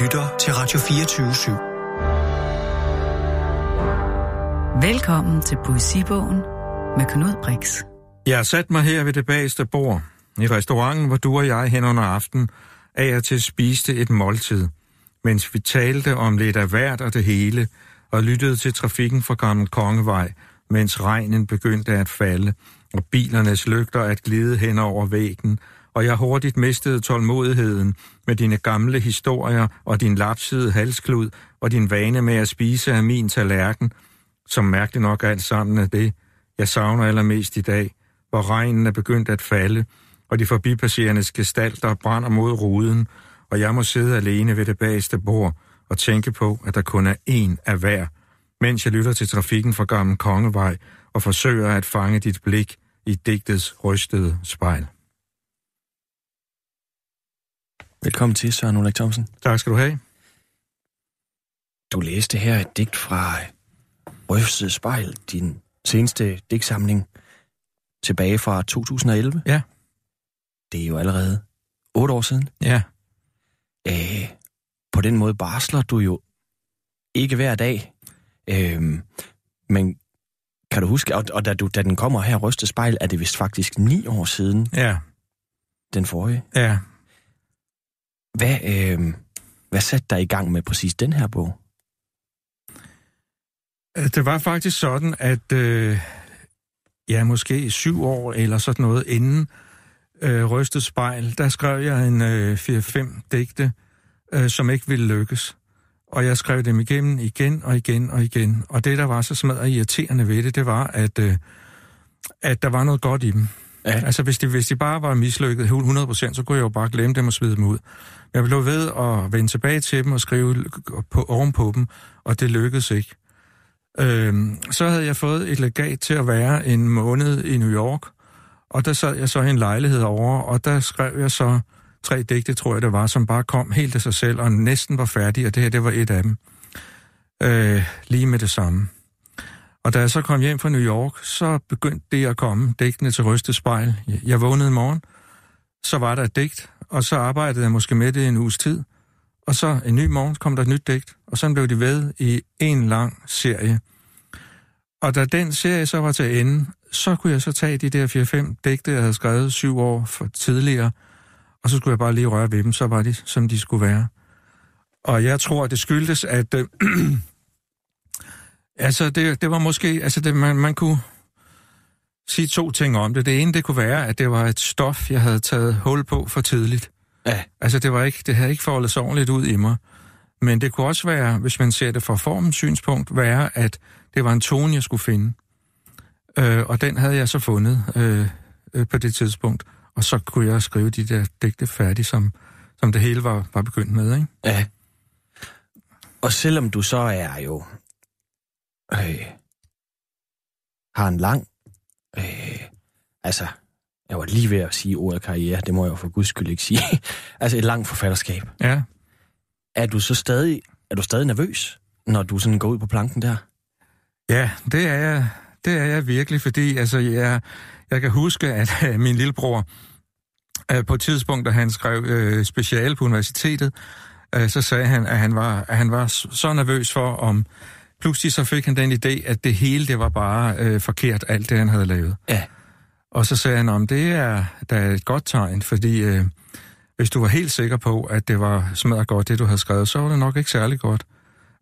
lytter til Radio 24 /7. Velkommen til Poesibogen med Knud Brix. Jeg har sat mig her ved det bageste bord, i restauranten, hvor du og jeg hen under aften af og til spiste et måltid, mens vi talte om lidt af hvert og det hele, og lyttede til trafikken fra Gammel Kongevej, mens regnen begyndte at falde, og bilernes lygter at glide hen over væggen, og jeg hurtigt mistede tålmodigheden med dine gamle historier og din lapsede halsklud og din vane med at spise af min tallerken, som mærkeligt nok alt sammen er det, jeg savner allermest i dag, hvor regnen er begyndt at falde, og de forbipasserendes gestalter brænder mod ruden, og jeg må sidde alene ved det bageste bord og tænke på, at der kun er én af hver, mens jeg lytter til trafikken fra Gammel Kongevej og forsøger at fange dit blik i digtets rystede spejl. Velkommen til, Søren Ulrik Thomsen. Tak skal du have. Du læste her et digt fra Rystet Spejl, din seneste digtsamling, tilbage fra 2011. Ja. Det er jo allerede otte år siden. Ja. Æh, på den måde barsler du jo ikke hver dag. Øh, men kan du huske, og, og da, du, da den kommer her, Rystet Spejl, er det vist faktisk ni år siden, Ja. den forrige. Ja. Hvad, øh, hvad satte dig i gang med præcis den her bog? Øh, det var faktisk sådan, at øh, ja, måske syv år eller sådan noget inden øh, Rystet Spejl, der skrev jeg en øh, 4-5 digte, øh, som ikke ville lykkes. Og jeg skrev dem igennem igen og igen og igen. Og det, der var så smadret irriterende ved det, det var, at, øh, at der var noget godt i dem. Ja. Altså, hvis de, hvis de bare var mislykket 100%, så kunne jeg jo bare glemme dem og smide dem ud. Jeg blev ved at vende tilbage til dem og skrive på, ovenpå dem, og det lykkedes ikke. Øhm, så havde jeg fået et legat til at være en måned i New York, og der sad jeg så i en lejlighed over, og der skrev jeg så tre digte, tror jeg det var, som bare kom helt af sig selv, og næsten var færdige, og det her, det var et af dem. Øh, lige med det samme. Og da jeg så kom hjem fra New York, så begyndte det at komme, digtene til Rystet Spejl. Jeg vågnede i morgen, så var der et digt, og så arbejdede jeg måske med det en uges tid, og så en ny morgen kom der et nyt digt, og så blev de ved i en lang serie. Og da den serie så var til ende, så kunne jeg så tage de der 4-5 digte, jeg havde skrevet syv år for tidligere, og så skulle jeg bare lige røre ved dem, så var de, som de skulle være. Og jeg tror, det skyldtes, at... Øh, altså, det, det var måske... Altså, det, man, man kunne sige to ting om det. Det ene, det kunne være, at det var et stof, jeg havde taget hul på for tidligt. Ja. Altså, det, var ikke, det havde ikke foldet sig ordentligt ud i mig. Men det kunne også være, hvis man ser det fra formens synspunkt, være, at det var en tone, jeg skulle finde. Øh, og den havde jeg så fundet øh, øh, på det tidspunkt. Og så kunne jeg skrive de der digte færdige, som, som det hele var, var begyndt med, ikke? Ja. Og selvom du så er jo... Øh, har en lang... Øh, altså, jeg var lige ved at sige ordet karriere, det må jeg jo for guds skyld ikke sige. altså et langt forfatterskab. Ja. Er du så stadig, er du stadig nervøs, når du sådan går ud på planken der? Ja, det er jeg, det er jeg virkelig, fordi altså, jeg, jeg kan huske, at øh, min lillebror øh, på et tidspunkt, da han skrev øh, speciale på universitetet, øh, så sagde han, at han var, at han var så nervøs for, om pludselig så fik han den idé, at det hele, det var bare øh, forkert, alt det, han havde lavet. Ja. Og så sagde han, om det er da et godt tegn, fordi øh, hvis du var helt sikker på, at det var smadret godt, det du havde skrevet, så var det nok ikke særlig godt.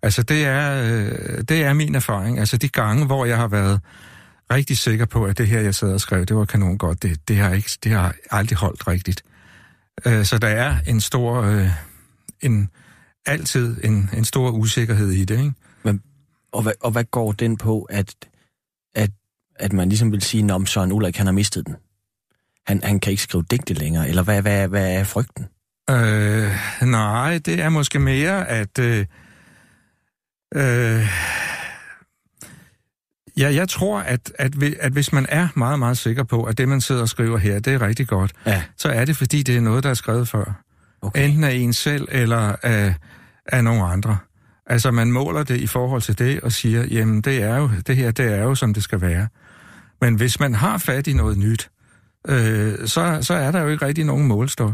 Altså, det er, øh, det er min erfaring. Altså, de gange, hvor jeg har været rigtig sikker på, at det her, jeg sad og skrev, det var kanon godt, det, det, har, ikke, det har aldrig holdt rigtigt. Øh, så der er en stor, øh, en, altid en, en stor usikkerhed i det, ikke? Og, hvad, og hvad går den på, at, at, at man ligesom vil sige, om Søren Ulrik, han har mistet den? Han, han kan ikke skrive digte længere, eller hvad, hvad, hvad er frygten? Øh, nej, det er måske mere, at... Øh, øh, ja, jeg tror, at, at, at hvis man er meget, meget sikker på, at det, man sidder og skriver her, det er rigtig godt, Ja. så er det, fordi det er noget, der er skrevet før. Okay. Enten af en selv, eller af, af nogle andre. Altså, man måler det i forhold til det, og siger, jamen, det, er jo, det her, det er jo, som det skal være. Men hvis man har fat i noget nyt, øh, så, så er der jo ikke rigtig nogen målstok.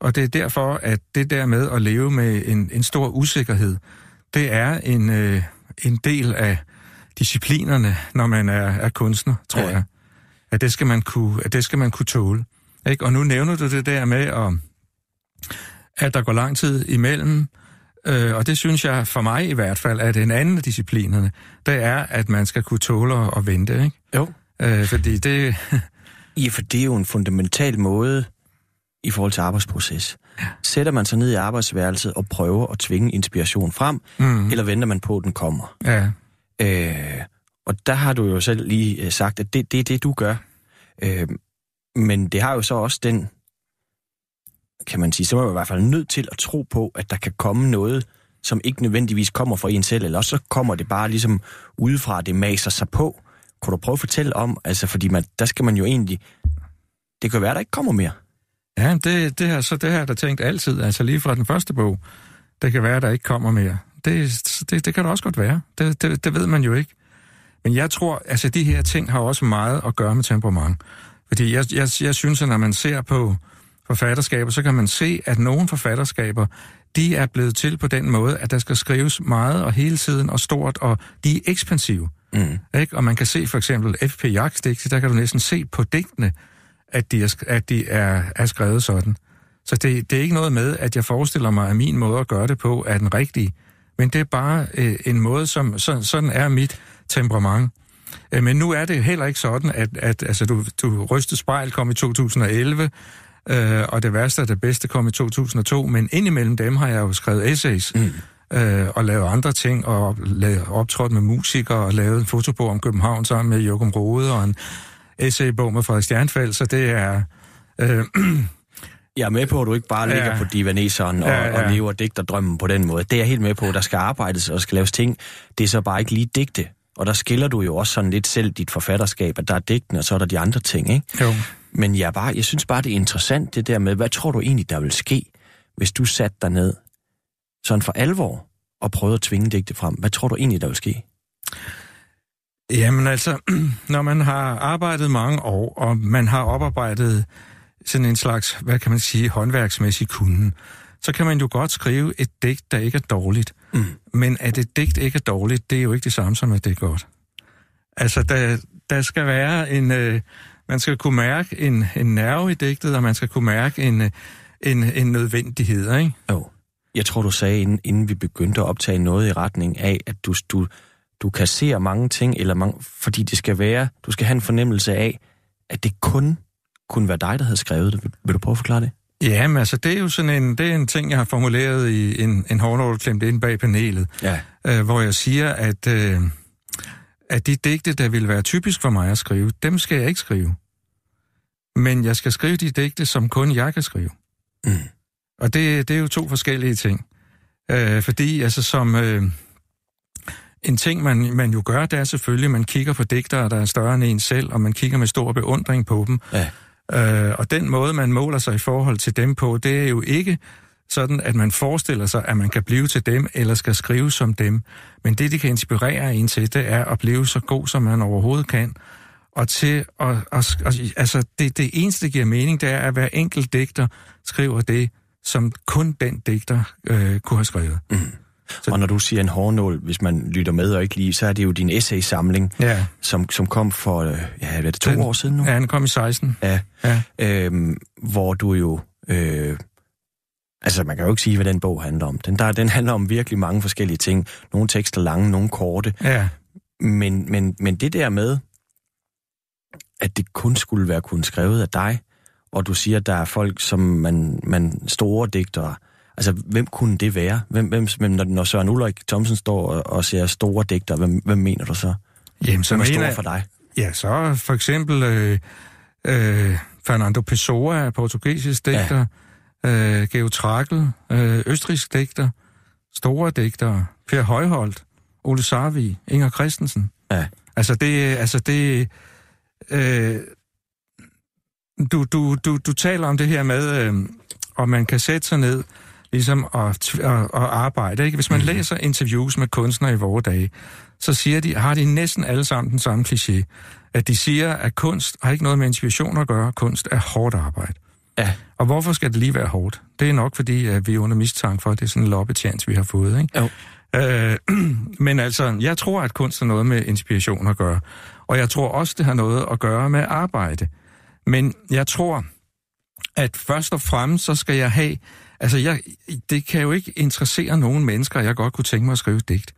Og det er derfor, at det der med at leve med en, en stor usikkerhed, det er en, øh, en del af disciplinerne, når man er, er kunstner, tror ja. jeg. At det skal man kunne, at det skal man kunne tåle. Ikke? Og nu nævner du det der med, at, at der går lang tid imellem, øh, og det synes jeg for mig i hvert fald, at en anden af disciplinerne, det er, at man skal kunne tåle at vente. Ikke? Jo. Øh, fordi det... ja, for det er jo en fundamental måde i forhold til arbejdsproces. Sætter man sig ned i arbejdsværelset og prøver at tvinge inspiration frem, mm. eller venter man på, at den kommer? Ja. Øh, og der har du jo selv lige øh, sagt, at det, det er det, du gør. Øh, men det har jo så også den, kan man sige, så er man i hvert fald nødt til at tro på, at der kan komme noget, som ikke nødvendigvis kommer fra en selv, eller også så kommer det bare ligesom udefra, det maser sig på. Kunne du prøve at fortælle om, altså fordi man, der skal man jo egentlig, det kan være, der ikke kommer mere. Ja, det, det, her, så det her der tænkt altid, altså lige fra den første bog, det kan være, der ikke kommer mere. Det, det, det kan det også godt være. Det, det, det ved man jo ikke. Men jeg tror, altså de her ting har også meget at gøre med temperament. Fordi jeg, jeg, jeg synes, at når man ser på forfatterskaber, så kan man se, at nogle forfatterskaber, de er blevet til på den måde, at der skal skrives meget og hele tiden og stort, og de er ekspansive. Mm. Ikke? Og man kan se for eksempel F.P. Jacks digte, der kan du næsten se på digtene, at de er, at de er, er skrevet sådan. Så det, det er ikke noget med, at jeg forestiller mig, at min måde at gøre det på er den rigtige. Men det er bare øh, en måde, som så, sådan er mit temperament. Øh, men nu er det heller ikke sådan, at, at altså, du, du rystede spejl kom i 2011, øh, og det værste og det bedste kom i 2002, men indimellem dem har jeg jo skrevet essays. Mm. Øh, og lavet andre ting, og lavet, optrådt med musikere, og lavet en fotobog om København sammen med Jokum Rode, og en essaybog med Frederik Stjernfeldt, så det er... Øh, jeg er med på, at du ikke bare ligger ja. på divaneseren og, ja, ja. og lever digterdrømmen på den måde. Det er jeg helt med på. Der skal arbejdes og skal laves ting. Det er så bare ikke lige digte. Og der skiller du jo også sådan lidt selv dit forfatterskab, at der er digtene, og så er der de andre ting, ikke? Jo. Men jeg, bare, jeg synes bare, det er interessant, det der med, hvad tror du egentlig, der vil ske, hvis du satte dig ned sådan for alvor og prøvede at tvinge digte frem? Hvad tror du egentlig, der vil ske? Jamen altså, når man har arbejdet mange år, og man har oparbejdet sådan en slags, hvad kan man sige, håndværksmæssig kunden, så kan man jo godt skrive et digt, der ikke er dårligt. Mm. Men at et digt ikke er dårligt, det er jo ikke det samme som, at det er godt. Altså, der, der skal være en... Øh, man skal kunne mærke en, en nerve i digtet, og man skal kunne mærke en, en, en nødvendighed, ikke? Jo. Jeg tror, du sagde, inden, inden vi begyndte at optage noget i retning af, at du, du, du kasserer mange ting, eller mange, fordi det skal være, du skal have en fornemmelse af, at det kun kunne være dig, der havde skrevet det. Vil, vil du prøve at forklare det? Ja, men altså, det er jo sådan en, det er en ting, jeg har formuleret i en, en hårdnål klemt ind bag panelet, ja. øh, hvor jeg siger, at, øh, at de digte, der vil være typisk for mig at skrive, dem skal jeg ikke skrive. Men jeg skal skrive de digte, som kun jeg kan skrive. Mm. Og det, det er jo to forskellige ting. Øh, fordi, altså, som... Øh, en ting, man, man jo gør, det er selvfølgelig, at man kigger på digtere, der er større end en selv, og man kigger med stor beundring på dem. Ja. Øh, og den måde, man måler sig i forhold til dem på, det er jo ikke sådan, at man forestiller sig, at man kan blive til dem, eller skal skrive som dem. Men det, de kan inspirere en til, det er at blive så god, som man overhovedet kan. Og til at, at, at altså, det, det eneste, der giver mening, det er, at hver enkelt digter skriver det, som kun den digter øh, kunne have skrevet. Mm. Så... Og når du siger en hårnål, hvis man lytter med og ikke lige, så er det jo din essay-samling, ja. som, som kom for, øh, ja, hvad er det, to den, år siden nu? Ja, den kom i 16. Ja, ja. Øhm, hvor du jo... Øh, altså, man kan jo ikke sige, hvad den bog handler om. Den, der, den handler om virkelig mange forskellige ting. Nogle tekster lange, nogle korte. Ja. Men, men, men det der med, at det kun skulle være kun skrevet af dig, og du siger, at der er folk, som man, man store digtere, Altså, hvem kunne det være? Hvem, hvem, når, når Søren Ulrik Thomsen står og, og ser store digter, hvem, hvem mener du så? Jamen, så hvem er store for dig? Ja, så for eksempel øh, øh, Fernando Pessoa, portugisisk digter, ja. Øh, Geo Trakl, øh, østrisk digter, store digtere, Per Højholdt, Ole Sarvi, Inger Christensen. Ja. Altså det, altså det, øh, du, du, du, du taler om det her med, øh, og man kan sætte sig ned ligesom at, at, at arbejde. Ikke? Hvis man mm. læser interviews med kunstnere i vore dage, så siger de, har de næsten alle sammen den samme kliché, at de siger, at kunst har ikke noget med inspiration at gøre, kunst er hårdt arbejde. Ja. Og hvorfor skal det lige være hårdt? Det er nok fordi, at vi er under mistanke for, at det er sådan en loppetjans, vi har fået. Ikke? Jo. Øh, men altså, jeg tror, at kunst har noget med inspiration at gøre. Og jeg tror også, det har noget at gøre med arbejde. Men jeg tror, at først og fremmest, så skal jeg have... Altså, jeg, det kan jo ikke interessere nogen mennesker, at jeg godt kunne tænke mig at skrive et digt.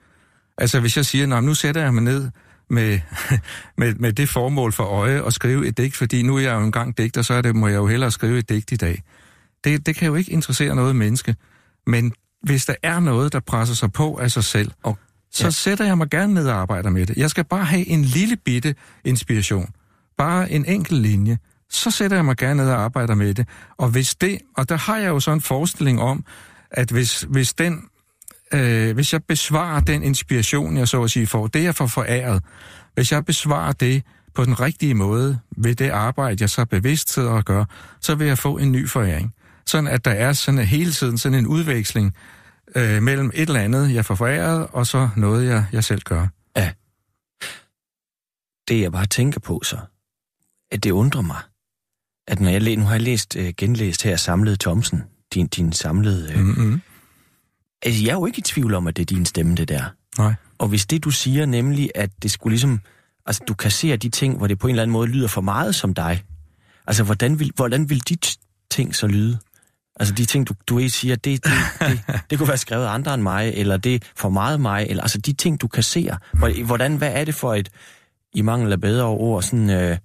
Altså, hvis jeg siger, nu sætter jeg mig ned med, med, med det formål for øje at skrive et digt, fordi nu er jeg jo engang digter, så er det, må jeg jo hellere skrive et digt i dag. Det, det kan jo ikke interessere noget menneske. Men hvis der er noget, der presser sig på af sig selv, Og, så Ja. sætter jeg mig gerne ned og arbejder med det. Jeg skal bare have en lille bitte inspiration. Bare en enkelt linje. Så sætter jeg mig gerne ned og arbejder med det. Og hvis det, og der har jeg jo sådan en forestilling om, at hvis, hvis den, øh, hvis jeg besvarer den inspiration, jeg så at sige får, det jeg får foræret, hvis jeg besvarer det på den rigtige måde ved det arbejde, jeg så bevidst sidder og gør, så vil jeg få en ny foræring. Sådan at der er sådan hele tiden sådan en udveksling øh, mellem et eller andet, jeg får foræret, og så noget, jeg, jeg selv gør. ja. Det jeg bare tænker på så, at det undrer mig, at når jeg læ- nu har jeg læst, øh, genlæst her samlet Thomsen, din, din samlede... Øh, Mm-hmm. Altså, jeg er jo ikke i tvivl om, at det er din stemme, det der. Nej. Og hvis det, du siger, nemlig, at det skulle ligesom... Altså, du kasserer de ting, hvor det på en eller anden måde lyder for meget som dig. Altså, hvordan vil, hvordan vil de t- ting så lyde? Altså, de ting, du, du ikke siger, det, det, det, det kunne være skrevet af andre end mig, eller det er for meget mig, eller altså de ting, du kasserer. Hvor- Hvordan, hvad er det for et, i mangel af bedre ord, sådan øh,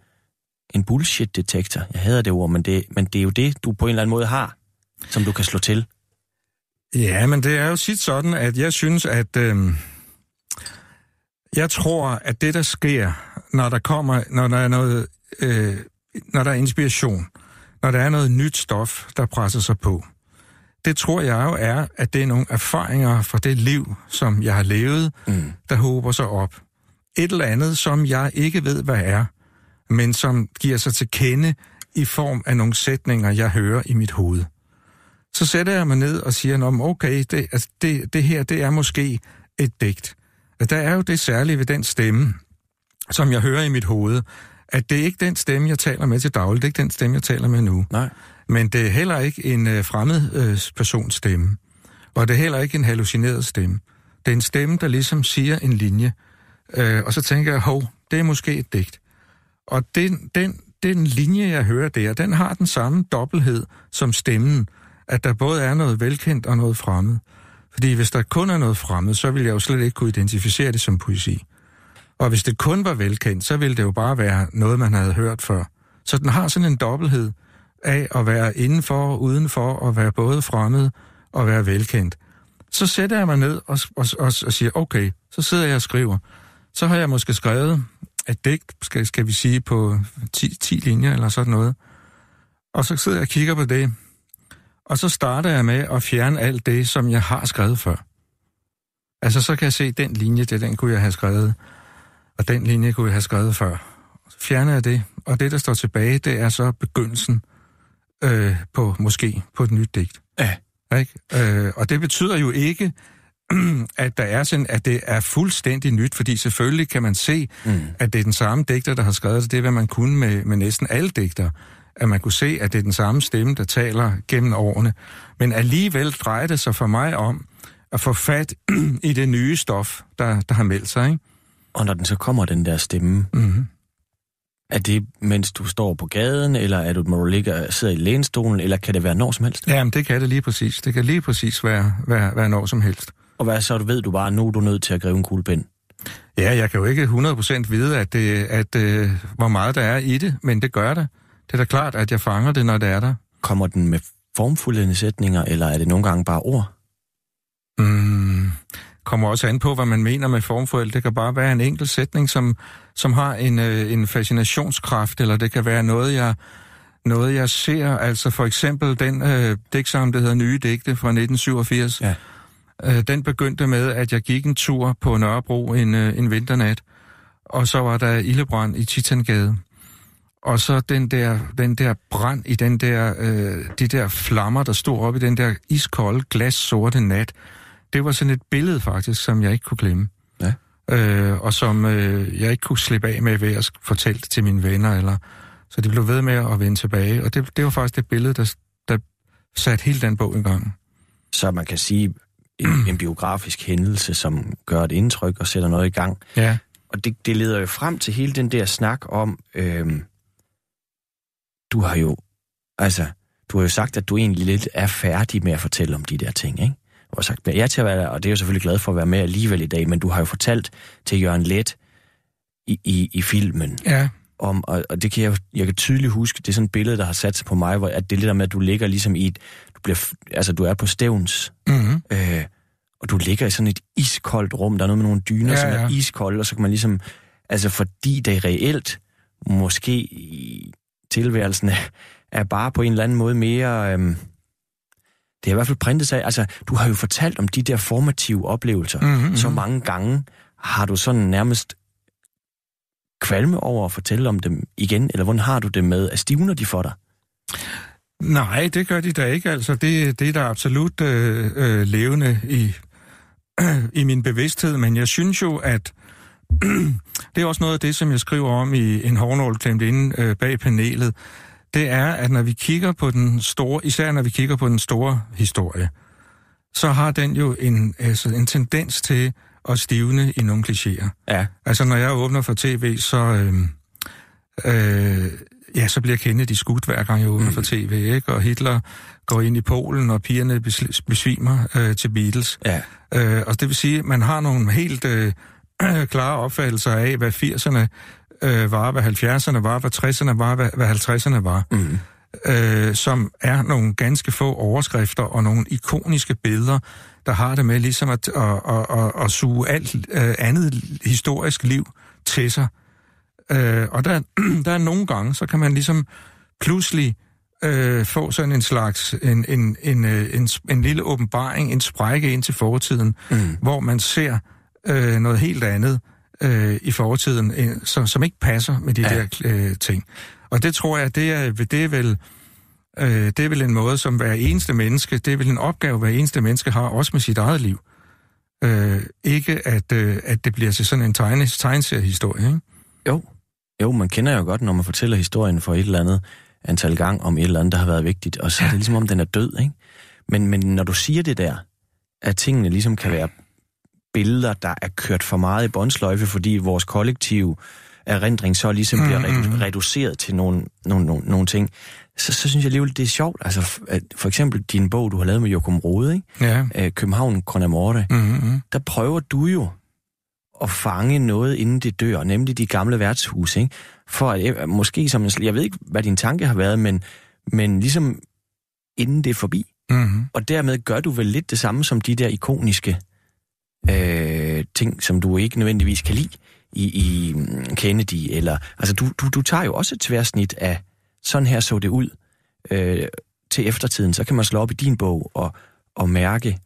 en bullshit-detektor? Jeg hader det ord, men det, men det er jo det, du på en eller anden måde har, som du kan slå til. Ja, men det er jo sit sådan, at jeg synes, at øh, jeg tror, at det, der sker, når der kommer, når der er noget, øh, når der er inspiration, når der er noget nyt stof, der presser sig på, det tror jeg jo er, at det er nogle erfaringer fra det liv, som jeg har levet, Mm. der håber sig op. Et eller andet, som jeg ikke ved, hvad er, men som giver sig til kende i form af nogle sætninger, jeg hører i mit hoved. Så sætter jeg mig ned og siger, men okay, det, altså, det, det her, det er måske et digt. Der er jo det særlige ved den stemme, som jeg hører i mit hoved, at det er ikke den stemme, jeg taler med til daglig, det er ikke den stemme, jeg taler med nu. Nej. Men det er heller ikke en øh, fremmed øh, persons stemme. Og det er heller ikke en hallucineret stemme. Det er en stemme, der ligesom siger en linje. Øh, og så tænker jeg, hov, det er måske et digt. Og den, den, den linje, jeg hører der, den har den samme dobbelthed som stemmen. At der både er noget velkendt og noget fremmed. Fordi hvis der kun er noget fremmed, så vil jeg jo slet ikke kunne identificere det som poesi. Og hvis det kun var velkendt, så ville det jo bare være noget, man havde hørt før. Så den har sådan en dobbelthed af at være indenfor og udenfor, og være både fremmed og være velkendt. Så sætter jeg mig ned og, og, og, og siger, okay, så sidder jeg og skriver. Så har jeg måske skrevet et digt, skal, skal vi sige, på 10, 10 linjer eller sådan noget. Og så sidder jeg og kigger på det. Og så starter jeg med at fjerne alt det, som jeg har skrevet før. Altså, så kan jeg se, den linje, det den kunne jeg have skrevet, og den linje kunne jeg have skrevet før. Så fjerner jeg det, og det, der står tilbage, det er så begyndelsen øh, på, måske, på et nyt digt. Ja. Ikke? Øh, og det betyder jo ikke, at der er sådan, at det er fuldstændig nyt, fordi selvfølgelig kan man se, Mm. at det er den samme digter, der har skrevet det. Det er, hvad man kunne med, med næsten alle digter. At man kunne se, at det er den samme stemme, der taler gennem årene. Men alligevel drejer det sig for mig om at få fat i det nye stof, der, der har meldt sig. Ikke? Og når den så kommer, den der stemme, Mm-hmm. er det, mens du står på gaden, eller er du, må du ligge og sidder i lænestolen, eller kan det være når som helst? Jamen, det kan det lige præcis. Det kan lige præcis være, være, være når som helst. Og hvad så, du ved du bare, nu er du nødt til at gribe en kuglepen. Ja, jeg kan jo ikke 100% vide, at, det, at øh, hvor meget der er i det, men det gør det. Det er da klart, at jeg fanger det, når det er der. Kommer den med formfulde sætninger, eller er det nogle gange bare ord? Mm, kommer også an på, hvad man mener med formfuld. Det kan bare være en enkelt sætning, som, som har en, øh, en fascinationskraft, eller det kan være noget, jeg, noget, jeg ser. Altså for eksempel den øh, digtsamling, der hedder Nye Digte fra 1987. Ja. Øh, den begyndte med, at jeg gik en tur på Nørrebro en, øh, en vinternat, og så var der ildebrand i Titangade. Og så den der, den der brand i den der, øh, de der flammer, der stod op i den der iskolde, glas sorte nat, det var sådan et billede faktisk, som jeg ikke kunne glemme. Ja. Øh, og som øh, jeg ikke kunne slippe af med ved at fortælle det til mine venner, eller Så de blev ved med at vende tilbage, og det, det var faktisk det billede, der, der satte hele den bog i gang. Så man kan sige, en, en biografisk hændelse, som gør et indtryk og sætter noget i gang. Ja. Og det, det leder jo frem til hele den der snak om, øhm, du har jo, altså, du har jo sagt, at du egentlig lidt er færdig med at fortælle om de der ting, ikke? Du har sagt ja til at være der, og det er jeg selvfølgelig glad for at være med alligevel i dag, men du har jo fortalt til Jørgen Let i, i, i filmen, Ja, om, og, og det kan jeg, jeg kan tydeligt huske, det er sådan et billede, der har sat sig på mig, hvor at det er lidt der med, at du ligger ligesom i et, du bliver, altså du er på stævns, mm-hmm. øh, og du ligger i sådan et iskoldt rum, der er noget med nogle dyner, Ja, som er ja. iskolde, og så kan man ligesom, altså fordi det reelt, måske i tilværelsen, er, bare på en eller anden måde mere, øhm, det er i hvert fald printet sig, altså du har jo fortalt om de der formative oplevelser, Mhm, så mhm. mange gange har du sådan nærmest kvalme over at fortælle om dem igen, eller hvordan har du det med, at stivner de for dig? Nej, det gør de da ikke. Altså, det, det er da absolut øh, øh, levende i, i min bevidsthed, men jeg synes jo, at det er også noget af det, som jeg skriver om i en hårnål klemt inde øh, bag panelet. Det er, at når vi kigger på den store, især når vi kigger på den store historie, så har den jo en, altså, en tendens til at stivne i nogle klichéer. Ja, Altså, når jeg åbner for tv, så, øh, øh, ja, så bliver Kennedy skudt hver gang jeg åbner mm. for tv, ikke? Og Hitler går ind i Polen, og pigerne besvimer øh, til Beatles. ja, Øh, og det vil sige, at man har nogle helt øh, klare opfattelser af, hvad 80'erne øh, var, hvad 70'erne var, hvad 60'erne var, hvad, hvad 50'erne var. mm, Øh, som er nogle ganske få overskrifter og nogle ikoniske billeder, der har det med ligesom at, at, at, at, at suge alt øh, andet historisk liv til sig. Øh, og der, der er nogle gange, så kan man ligesom pludselig øh, få sådan en slags, en, en, en, øh, en, en lille åbenbaring, en sprække ind til fortiden, mm, hvor man ser øh, noget helt andet øh, i fortiden, øh, som, som ikke passer med de Ja. der øh, ting. Og det tror jeg, det er, det er vel... Øh, det er vel en måde, som hver eneste menneske, det er vel en opgave, hver eneste menneske har, også med sit eget liv. Øh, ikke at, øh, at det bliver til sådan en tegne, tegneseriehistorie, ikke? Jo. Jo, man kender jo godt, når man fortæller historien for et eller andet antal gang om et eller andet, der har været vigtigt, og så er det ligesom om, den er død, ikke? Men, men når du siger det der, at tingene ligesom kan være billeder, der er kørt for meget i båndsløjfe, fordi vores kollektive erindring så ligesom bliver Mm, mm. reduceret til nogle, nogle, nogle, nogle ting, så, så synes jeg alligevel, det er sjovt. Altså, at for eksempel din bog, du har lavet med Jokum Rode, ikke? Ja. Øh, København Chronamorte, Mm-hmm. der prøver du jo at fange noget, inden det dør, nemlig de gamle værtshuse, ikke? For at, øh, måske som en, jeg ved ikke, hvad din tanke har været, men, men ligesom inden det er forbi. Mm-hmm. Og dermed gør du vel lidt det samme som de der ikoniske øh, ting, som du ikke nødvendigvis kan lide i, i mm, Kennedy, eller, altså du, du, du tager jo også et tværsnit af, sådan her så det ud, øh, til eftertiden, så kan man slå op i din bog og, og mærke,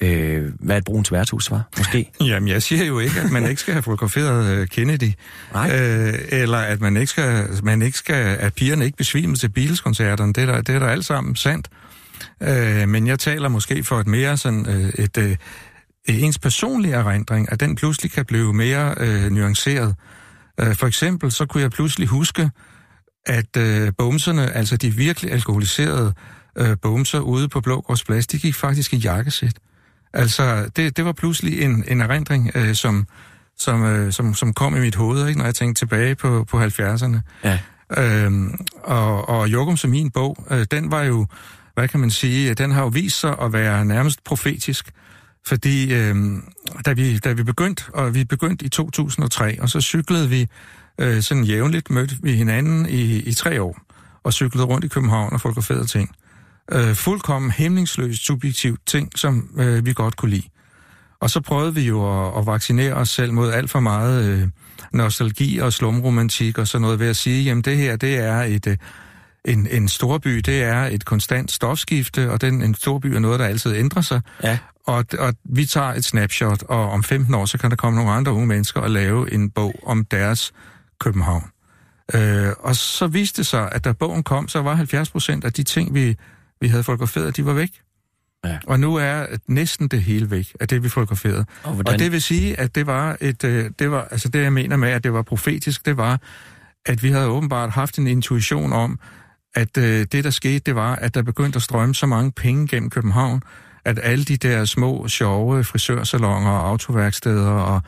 øh, hvad et brunt værtshus var, måske. Jamen, jeg siger jo ikke, at man ikke skal have fotograferet øh, Kennedy. Nej. Øh, eller at man ikke skal, man ikke skal, at pigerne ikke besvimer til Beatles-koncerterne. Det er der, det er der alt sammen sandt. Øh, men jeg taler måske for et mere sådan øh, et øh, ens personlige erindring, at den pludselig kan blive mere øh, nuanceret. Øh, for eksempel så kunne jeg pludselig huske, at øh, bumserne, altså de virkelig alkoholiserede øh, bumser ude på Blågårds Plads, de gik faktisk i jakkesæt. Altså, det, det var pludselig en, en erindring, øh, som, som, øh, som, som kom i mit hoved, ikke, når jeg tænkte tilbage på, på 70'erne. Ja. Øhm, og, og Jokum som min bog, øh, den var jo, hvad kan man sige, den har jo vist sig at være nærmest profetisk. Fordi øh, da, vi, da vi begyndte, og vi begyndte i 2003, og så cyklede vi øh, sådan jævnligt, mødte vi hinanden i, i tre år, og cyklede rundt i København og fotograferede ting. Øh, fuldkommen hemmingsløst subjektivt ting, som øh, vi godt kunne lide. Og så prøvede vi jo at, at vaccinere os selv mod alt for meget øh, nostalgi og slumromantik og sådan noget ved at sige, jamen det her, det er et, øh, en, en storby, det er et konstant stofskifte, og den, en storby er noget, der altid ændrer sig. Ja. Og, og vi tager et snapshot, og om 15 år, så kan der komme nogle andre unge mennesker og lave en bog om deres København. Øh, og så viste det sig, at da bogen kom, så var 70 procent af de ting, vi, vi havde fotograferet, de var væk. Ja. Og nu er næsten det hele væk af det, vi fotograferede. Og hvordan, Og det vil sige, at det var et, øh, det var, altså det jeg mener med, at det var profetisk, det var, at vi havde åbenbart haft en intuition om, at øh, det, der skete, det var, at der begyndte at strømme så mange penge gennem København, at alle de der små, sjove frisørsalonger og autoværksteder og,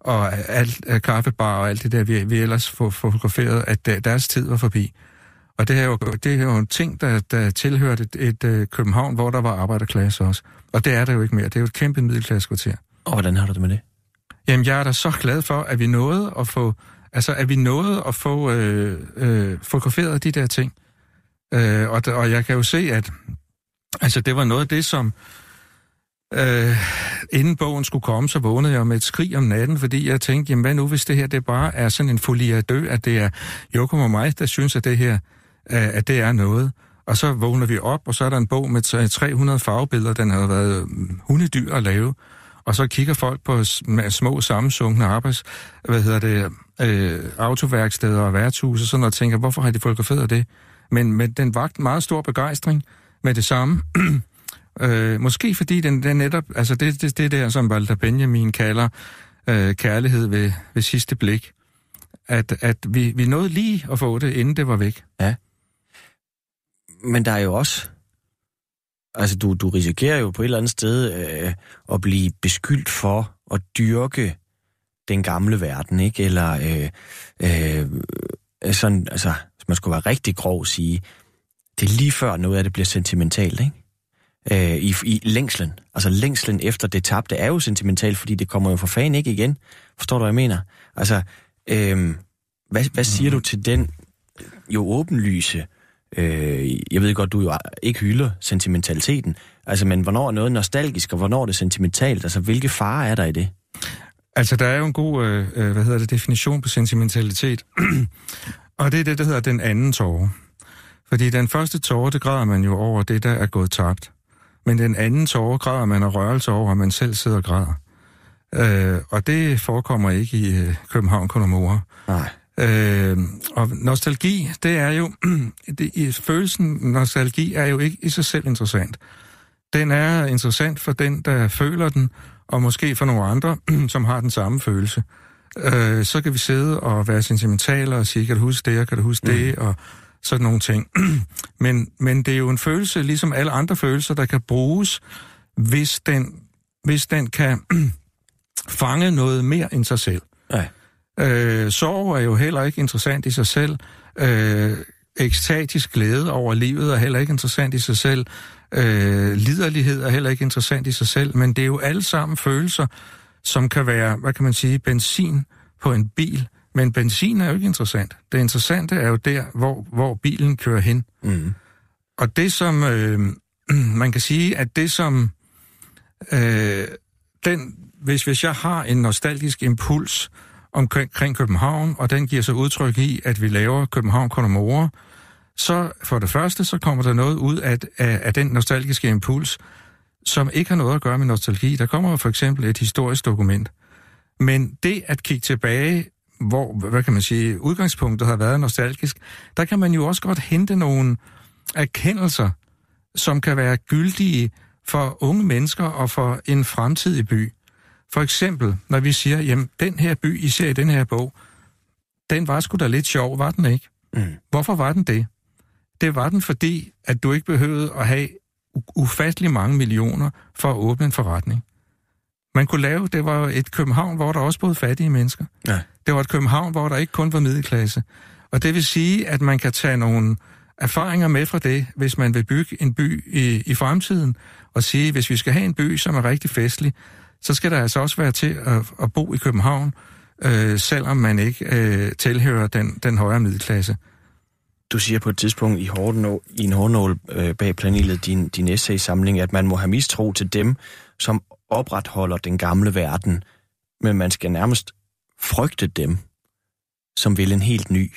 og alt, øh, kaffebar og alt det der, vi, vi ellers får fotograferet, at deres tid var forbi. Og det er jo, det er jo en ting, der, der tilhørte et, et, et øh, København, hvor der var arbejderklasse også. Og det er der jo ikke mere. Det er jo et kæmpe middelklassekvarter. Og hvordan har du det med det? Jamen, jeg er da så glad for, at vi nåede at få, altså, at vi nåede at få øh, øh, fotograferet de der ting. Øh, og, og jeg kan jo se, at altså, det var noget af det, som øh, inden bogen skulle komme, så vågnede jeg med et skrig om natten, fordi jeg tænkte, jamen hvad nu, hvis det her det bare er sådan en folie dø, at det er Jokum og mig, der synes, at det her øh, at det er noget. Og så vågner vi op, og så er der en bog med 300 farvebilleder, den har været øh, hundedyr at lave. Og så kigger folk på små sammensunkne arbejds, hvad hedder det, øh, autoværksteder og værtshuse og sådan noget, og tænker, hvorfor har de fotograferet det? Men, men den vagt meget stor begejstring med det samme. øh, måske fordi den, den netop, altså det, det, det der, som Walter Benjamin kalder øh, kærlighed ved, ved sidste blik. At, at vi, vi nåede lige at få det, inden det var væk. Ja. Men der er jo også Altså, du, du risikerer jo på et eller andet sted øh, at blive beskyldt for at dyrke den gamle verden, ikke? Eller øh, øh, sådan, altså, hvis man skulle være rigtig grov sige, det er lige før noget af det bliver sentimentalt, ikke? Øh, i, I længslen. Altså længslen efter det tabte er jo sentimentalt, fordi det kommer jo for fanden ikke igen. Forstår du, hvad jeg mener? Altså, øh, hvad, hvad siger du til den jo åbenlyse Øh, jeg ved godt, du jo ikke hylder sentimentaliteten, altså, men hvornår er noget nostalgisk, og hvornår er det sentimentalt? Altså, hvilke farer er der i det? Altså, der er jo en god, øh, øh hvad hedder det, definition på sentimentalitet, og det er det, der hedder den anden tårer. Fordi den første tårer, det græder man jo over det, der er gået tabt. Men den anden tårer græder man af rørelse over, at man selv sidder og græder. Øh, og det forekommer ikke i øh, København Konomora. Nej. Øh, og nostalgi, det er jo, det, følelsen nostalgi er jo ikke i sig selv interessant. Den er interessant for den, der føler den, og måske for nogle andre, som har den samme følelse. Øh, så kan vi sidde og være sentimentale og sige, kan du huske det, og kan du huske mm. det, og sådan nogle ting. men, men det er jo en følelse, ligesom alle andre følelser, der kan bruges, hvis den, hvis den kan fange noget mere end sig selv. Ja. Øh, sorg er jo heller ikke interessant i sig selv. Øh, ekstatisk glæde over livet er heller ikke interessant i sig selv. Øh, liderlighed er heller ikke interessant i sig selv, men det er jo alle sammen følelser, som kan være, hvad kan man sige, benzin på en bil. Men benzin er jo ikke interessant. Det interessante er jo der, hvor, hvor bilen kører hen. Mm. Og det som, øh, man kan sige, at det som, øh, den, hvis, hvis jeg har en nostalgisk impuls, omkring København, og den giver sig udtryk i, at vi laver København Konomore, så for det første, så kommer der noget ud af, af, af den nostalgiske impuls, som ikke har noget at gøre med nostalgi. Der kommer for eksempel et historisk dokument. Men det at kigge tilbage, hvor, hvad kan man sige, udgangspunktet har været nostalgisk, der kan man jo også godt hente nogle erkendelser, som kan være gyldige for unge mennesker og for en fremtidig by. For eksempel, når vi siger, jamen, den her by, I ser i den her bog, den var sgu da lidt sjov, var den ikke? Mm. Hvorfor var den det? Det var den, fordi at du ikke behøvede at have ufattelig mange millioner for at åbne en forretning. Man kunne lave, det var et København, hvor der også boede fattige mennesker. Ja. Det var et København, hvor der ikke kun var middelklasse. Og det vil sige, at man kan tage nogle erfaringer med fra det, hvis man vil bygge en by i, i fremtiden, og sige, hvis vi skal have en by, som er rigtig festlig, så skal der altså også være til at, at bo i København, øh, selvom man ikke øh, tilhører den, den højere middelklasse. Du siger på et tidspunkt i, hårdnå, i en hårdnål øh, bag planetet din, din essay-samling, at man må have mistro til dem, som opretholder den gamle verden, men man skal nærmest frygte dem, som vil en helt ny.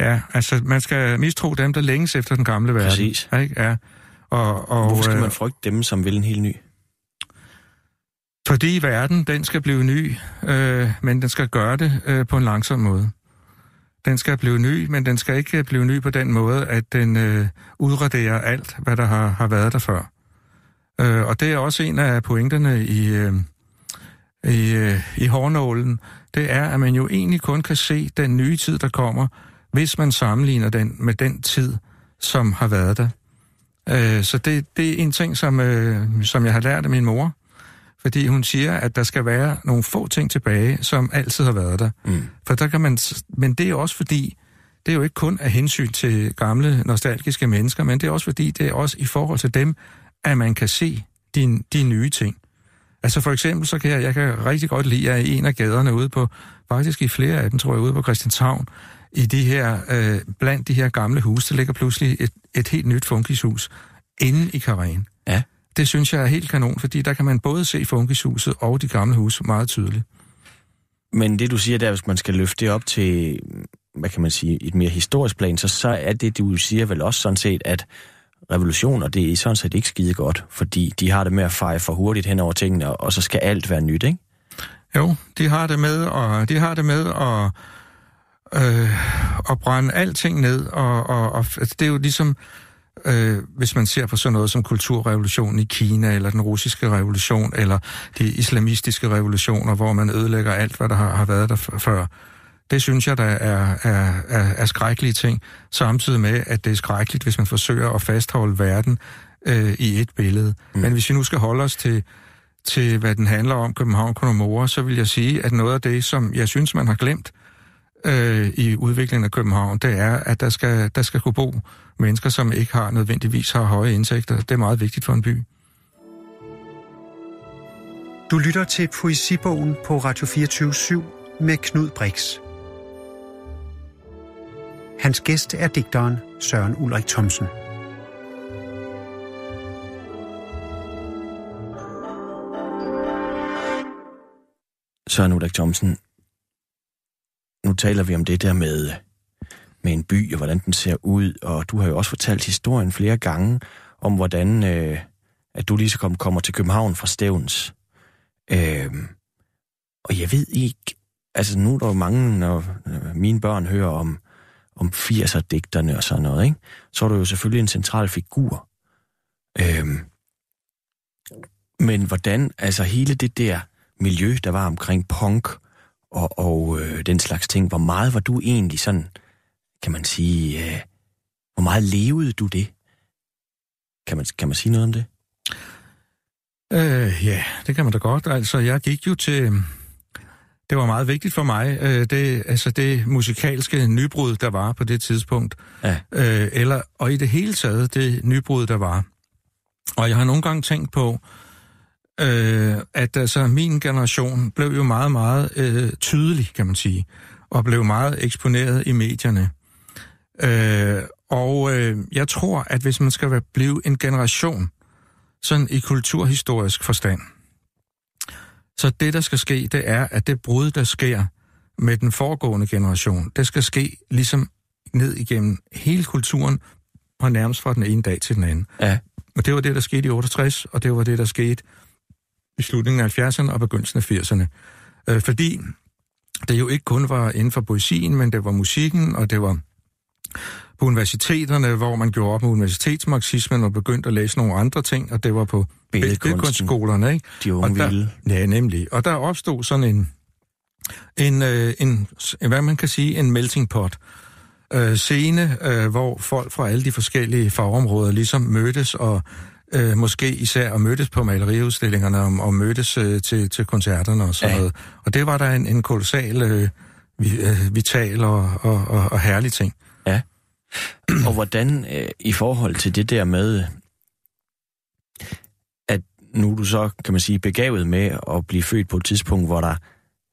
Ja, altså man skal mistro dem, der længes efter den gamle verden. Præcis. Ikke? Ja. Og, og, Hvorfor skal man øh, frygte dem, som vil en helt ny? Fordi verden, den skal blive ny, øh, men den skal gøre det øh, på en langsom måde. Den skal blive ny, men den skal ikke blive ny på den måde, at den øh, udraderer alt, hvad der har, har været der før. Øh, og det er også en af pointerne i, øh, i, øh, i hårnålen. Det er, at man jo egentlig kun kan se den nye tid, der kommer, hvis man sammenligner den med den tid, som har været der. Øh, så det, det er en ting, som, øh, som jeg har lært af min mor, fordi hun siger, at der skal være nogle få ting tilbage, som altid har været der. Mm. For der kan man, men det er også fordi, det er jo ikke kun af hensyn til gamle, nostalgiske mennesker, men det er også fordi, det er også i forhold til dem, at man kan se de, de nye ting. Altså for eksempel, så kan jeg, jeg kan rigtig godt lide, at en af gaderne ude på, faktisk i flere af dem, tror jeg, ude på Christianshavn, i de her, øh, blandt de her gamle huse, der ligger pludselig et, et helt nyt funkishus inde i Karen. Ja. Det synes jeg er helt kanon, fordi der kan man både se funkishuset og de gamle huse meget tydeligt. Men det du siger der, hvis man skal løfte det op til, hvad kan man sige, et mere historisk plan, så, så er det, du siger vel også sådan set, at revolutioner, det er sådan set ikke skide godt, fordi de har det med at feje for hurtigt hen over tingene, og så skal alt være nyt, ikke? Jo, de har det med, og de har det med at, øh, at brænde alting ned, og, og, og altså, det er jo ligesom, øh, hvis man ser på sådan noget som kulturrevolutionen i Kina, eller den russiske revolution, eller de islamistiske revolutioner, hvor man ødelægger alt, hvad der har, har været der før. Det synes jeg, der er, er, er, er skrækkelige ting, samtidig med, at det er skrækkeligt, hvis man forsøger at fastholde verden øh, i et billede. Mm. Men hvis vi nu skal holde os til, til, hvad den handler om, København Konomore, så vil jeg sige, at noget af det, som jeg synes, man har glemt øh, i udviklingen af København, det er, at der skal, der skal kunne bo mennesker, som ikke har nødvendigvis har høje indtægter. Det er meget vigtigt for en by. Du lytter til Poesibogen på Radio 24 med Knud Brix. Hans gæst er digteren Søren Ulrik Thomsen. Søren Ulrik Thomsen, nu taler vi om det der med, med en by og hvordan den ser ud, og du har jo også fortalt historien flere gange om, hvordan øh, at du lige så kom, kommer til København fra Stævns. Øh, og jeg ved ikke, altså nu er der jo mange, når mine børn hører om, om 80'er-digterne og sådan noget, ikke? så er du jo selvfølgelig en central figur. Øhm, men hvordan, altså hele det der miljø, der var omkring punk og, og øh, den slags ting, hvor meget var du egentlig sådan, kan man sige, øh, hvor meget levede du det? Kan man, kan man sige noget om det? Øh, ja, det kan man da godt. Altså, jeg gik jo til, det var meget vigtigt for mig, øh, det, altså det musikalske nybrud, der var på det tidspunkt. Ja. Øh, eller, og i det hele taget, det nybrud, der var. Og jeg har nogle gange tænkt på, øh, at altså, min generation blev jo meget, meget øh, tydelig, kan man sige, og blev meget eksponeret i medierne. Øh, og øh, jeg tror, at hvis man skal blive en generation, sådan i kulturhistorisk forstand, så det, der skal ske, det er, at det brud, der sker med den foregående generation, det skal ske ligesom ned igennem hele kulturen, og nærmest fra den ene dag til den anden. Ja. Og det var det, der skete i 68, og det var det, der skete i slutningen af 70'erne og begyndelsen af 80'erne. Øh, fordi det jo ikke kun var inden for poesien, men det var musikken, og det var på universiteterne, hvor man gjorde op med universitetsmarxismen og begyndte at læse nogle andre ting, og det var på billedkunstskolerne, ikke? De unge og der, vilde. Ja, nemlig. Og der opstod sådan en, en, øh, en, hvad man kan sige, en melting pot øh, scene, øh, hvor folk fra alle de forskellige fagområder ligesom mødtes og øh, måske især og mødtes på maleriudstillingerne og, og mødtes øh, til, til koncerterne og sådan ja. noget. Og det var der en, en kolossal, øh, vital og, og, og, og herlig ting. Ja. og hvordan øh, i forhold til det der med, nu er du så, kan man sige, begavet med at blive født på et tidspunkt, hvor der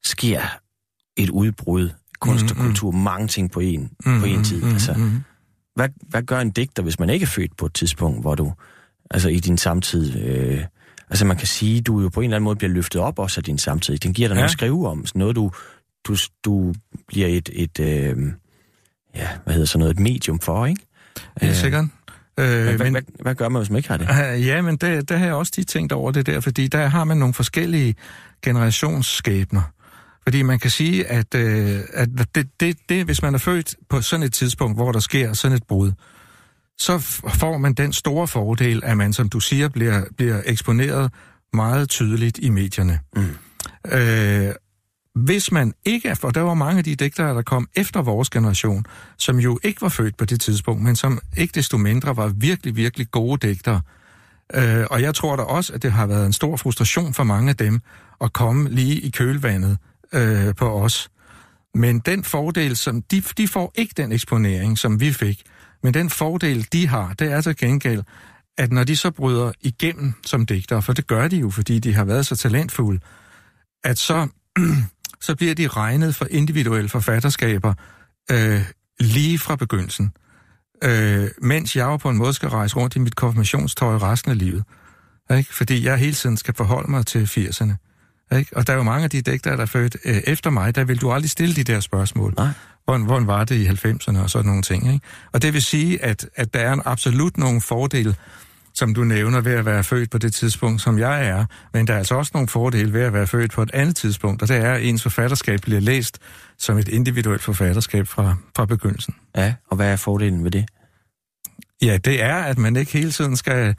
sker et udbrud, kunst og mm-hmm. kultur, mange ting på en, mm-hmm. på en tid. Mm-hmm. Altså, hvad, hvad gør en digter, hvis man ikke er født på et tidspunkt, hvor du, altså i din samtid, øh, altså man kan sige, du jo på en eller anden måde bliver løftet op også af din samtid. Den giver dig ja. noget at skrive om, sådan noget du, du, du bliver et, et øh, ja, hvad hedder sådan noget, et medium for, ikke? Helt øh, sikkert. Øh, hvad, men, hvad, hvad gør man, hvis man ikke har det? Uh, ja, men der, der har jeg også de tænkt over det der, fordi der har man nogle forskellige generationsskæbner. Fordi man kan sige, at, øh, at det, det, det, hvis man er født på sådan et tidspunkt, hvor der sker sådan et brud, så får man den store fordel, at man, som du siger, bliver, bliver eksponeret meget tydeligt i medierne. Mm. Øh, hvis man ikke er, for der var mange af de digtere, der kom efter vores generation, som jo ikke var født på det tidspunkt, men som ikke desto mindre var virkelig, virkelig gode digtere. Øh, og jeg tror da også, at det har været en stor frustration for mange af dem at komme lige i kølvandet øh, på os. Men den fordel, som de, de får ikke den eksponering, som vi fik, men den fordel, de har, det er til gengæld, at når de så bryder igennem som digtere, for det gør de jo, fordi de har været så talentfulde, at så, så bliver de regnet for individuelle forfatterskaber øh, lige fra begyndelsen. Øh, mens jeg jo på en måde skal rejse rundt i mit konfirmationstøj resten af livet. Ikke? Fordi jeg hele tiden skal forholde mig til 80'erne. Ikke? Og der er jo mange af de digtere, der er født øh, efter mig, der vil du aldrig stille de der spørgsmål. Nej. Hvordan, hvordan var det i 90'erne og sådan nogle ting. Ikke? Og det vil sige, at, at der er en absolut nogle fordele, som du nævner, ved at være født på det tidspunkt, som jeg er. Men der er altså også nogle fordele ved at være født på et andet tidspunkt, og det er, at ens forfatterskab bliver læst som et individuelt forfatterskab fra, fra begyndelsen. Ja, og hvad er fordelen ved det? Ja, det er, at man ikke hele tiden skal...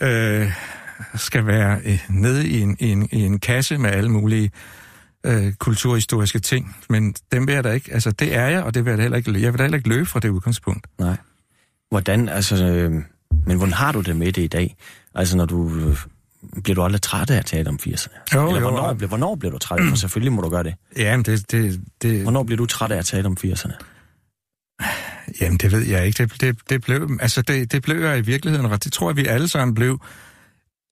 Øh, skal være øh, nede i en, i, en, i en kasse med alle mulige øh, kulturhistoriske ting. Men dem vil jeg da ikke, altså det er jeg, og det vil jeg da heller ikke, jeg vil da heller ikke løbe fra det udgangspunkt. Nej. Hvordan, altså, øh, men hvordan har du det med det i dag? Altså, når du, øh, bliver du aldrig træt af at tale om 80'erne? Jo, Eller jo, hvornår, bliver, hvornår bliver du træt? For selvfølgelig må du gøre det. Jamen, det, det, det, Hvornår bliver du træt af at tale om 80'erne? jamen, det ved jeg ikke. Det, det, det, blev, altså det, det blev jeg i virkeligheden ret. Det tror jeg, vi alle sammen blev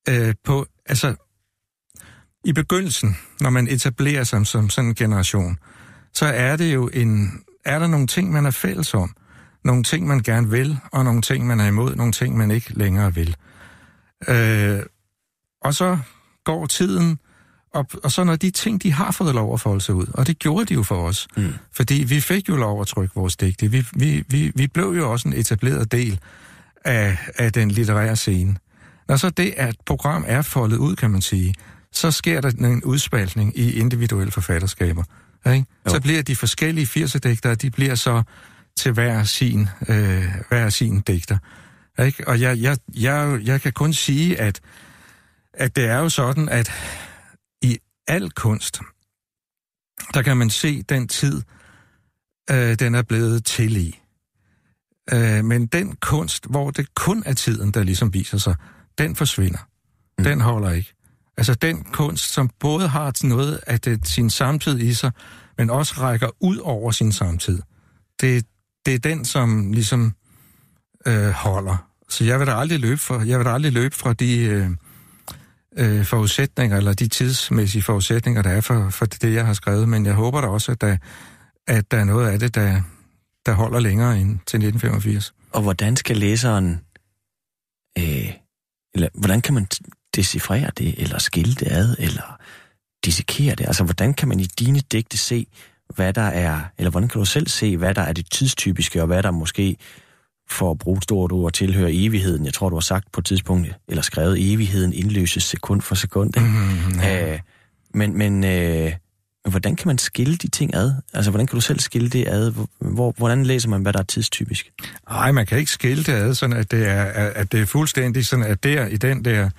øh, på, altså i begyndelsen, når man etablerer sig som sådan en generation, så er det jo en, er der nogle ting, man er fælles om. Nogle ting, man gerne vil, og nogle ting, man er imod, nogle ting, man ikke længere vil. Øh, og så går tiden, og, og så når de ting, de har fået lov at folde sig ud, og det gjorde de jo for os, Mm. fordi vi fik jo lov at trykke vores digte. Vi, vi, vi, vi blev jo også en etableret del af, af den litterære scene. Når så det, at program er foldet ud, kan man sige, så sker der en udspaltning i individuelle forfatterskaber. Ikke? Jo. Så bliver de forskellige 80'er-digtere, de bliver så til hver sin, øh, hver sin digter. Ikke? Og jeg, jeg, jeg, jeg kan kun sige, at, at det er jo sådan, at i al kunst, der kan man se den tid, øh, den er blevet til i. Øh, men den kunst, hvor det kun er tiden, der ligesom viser sig, den forsvinder. Mm. Den holder ikke. Altså den kunst, som både har noget af det, sin samtid i sig, men også rækker ud over sin samtid. Det, det er den, som ligesom øh, holder. Så jeg vil da aldrig løbe fra, jeg vil da aldrig løbe fra de øh, øh, forudsætninger, eller de tidsmæssige forudsætninger, der er for, for det, jeg har skrevet. Men jeg håber da også, at der, at der er noget af det, der, der holder længere end til 1985. Og hvordan skal læseren... Øh, eller hvordan kan man decifrere det, eller skille det ad, eller dissekere det? Altså, hvordan kan man i dine digte se, hvad der er... Eller hvordan kan du selv se, hvad der er det tidstypiske, og hvad der måske, for at bruge et stort ord, tilhører evigheden? Jeg tror, du har sagt på et tidspunkt, eller skrevet, evigheden indløses sekund for sekund. Ikke? Mm, Øh, men men øh, hvordan kan man skille de ting ad? Altså, hvordan kan du selv skille det ad? Hvor, hvor, hvordan læser man, hvad der er tidstypisk? Nej, man kan ikke skille det ad, sådan at det er, at det er fuldstændig sådan, at der i den der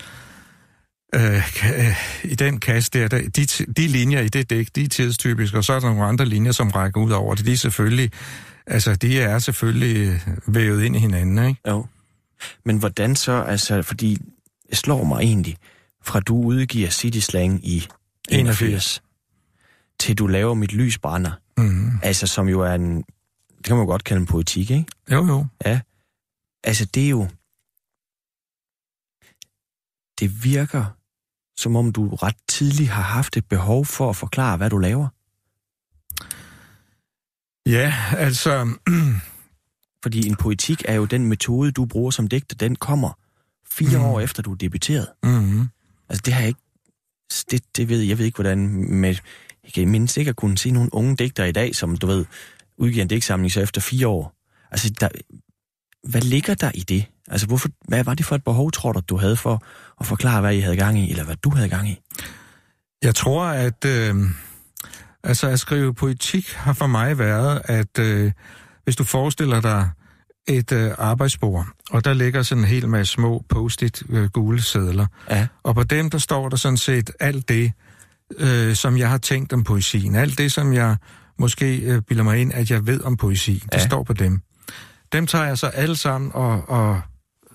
øh, øh, i den kasse der, der de, de linjer i det dæk, de er tidstypiske, og så er der nogle andre linjer, som rækker ud over det. De er selvfølgelig, altså de er selvfølgelig øh, vævet ind i hinanden, ikke? Jo. Men hvordan så, altså, fordi det slår mig egentlig, fra du udgiver City Slang i 81, til du laver Mit Lys Brænder, Mm. altså som jo er en, det kan man jo godt kalde en poetik, ikke? Jo, jo. Ja. Altså, det er jo... Det virker, som om du ret tidligt har haft et behov for at forklare, hvad du laver. Ja, altså, Fordi en poetik er jo den metode, du bruger som digter, den kommer fire Mm. år efter, du er debuteret. mm. Altså, det har jeg ikke... Det, det ved jeg, ved ikke, hvordan... Med, jeg kan mindst ikke at kunne se nogle unge digtere i dag, som, du ved, udgiver en digtsamling så efter fire år. Altså, der, hvad ligger der i det? Altså, hvorfor, hvad var det for et behov, tror du, du havde for at forklare, hvad I havde gang i, eller hvad du havde gang i? Jeg tror, at øh, altså at skrive poetik har for mig været, at øh, hvis du forestiller dig et øh, arbejdsbord, og der ligger sådan en hel masse små post-it øh, gule sædler, Ja. og på dem der står der sådan set alt det, øh, som jeg har tænkt om poesien. Alt det, som jeg måske øh, bilder mig ind, at jeg ved om poesi, det Ja. står på dem. Dem tager jeg så alle sammen og, og,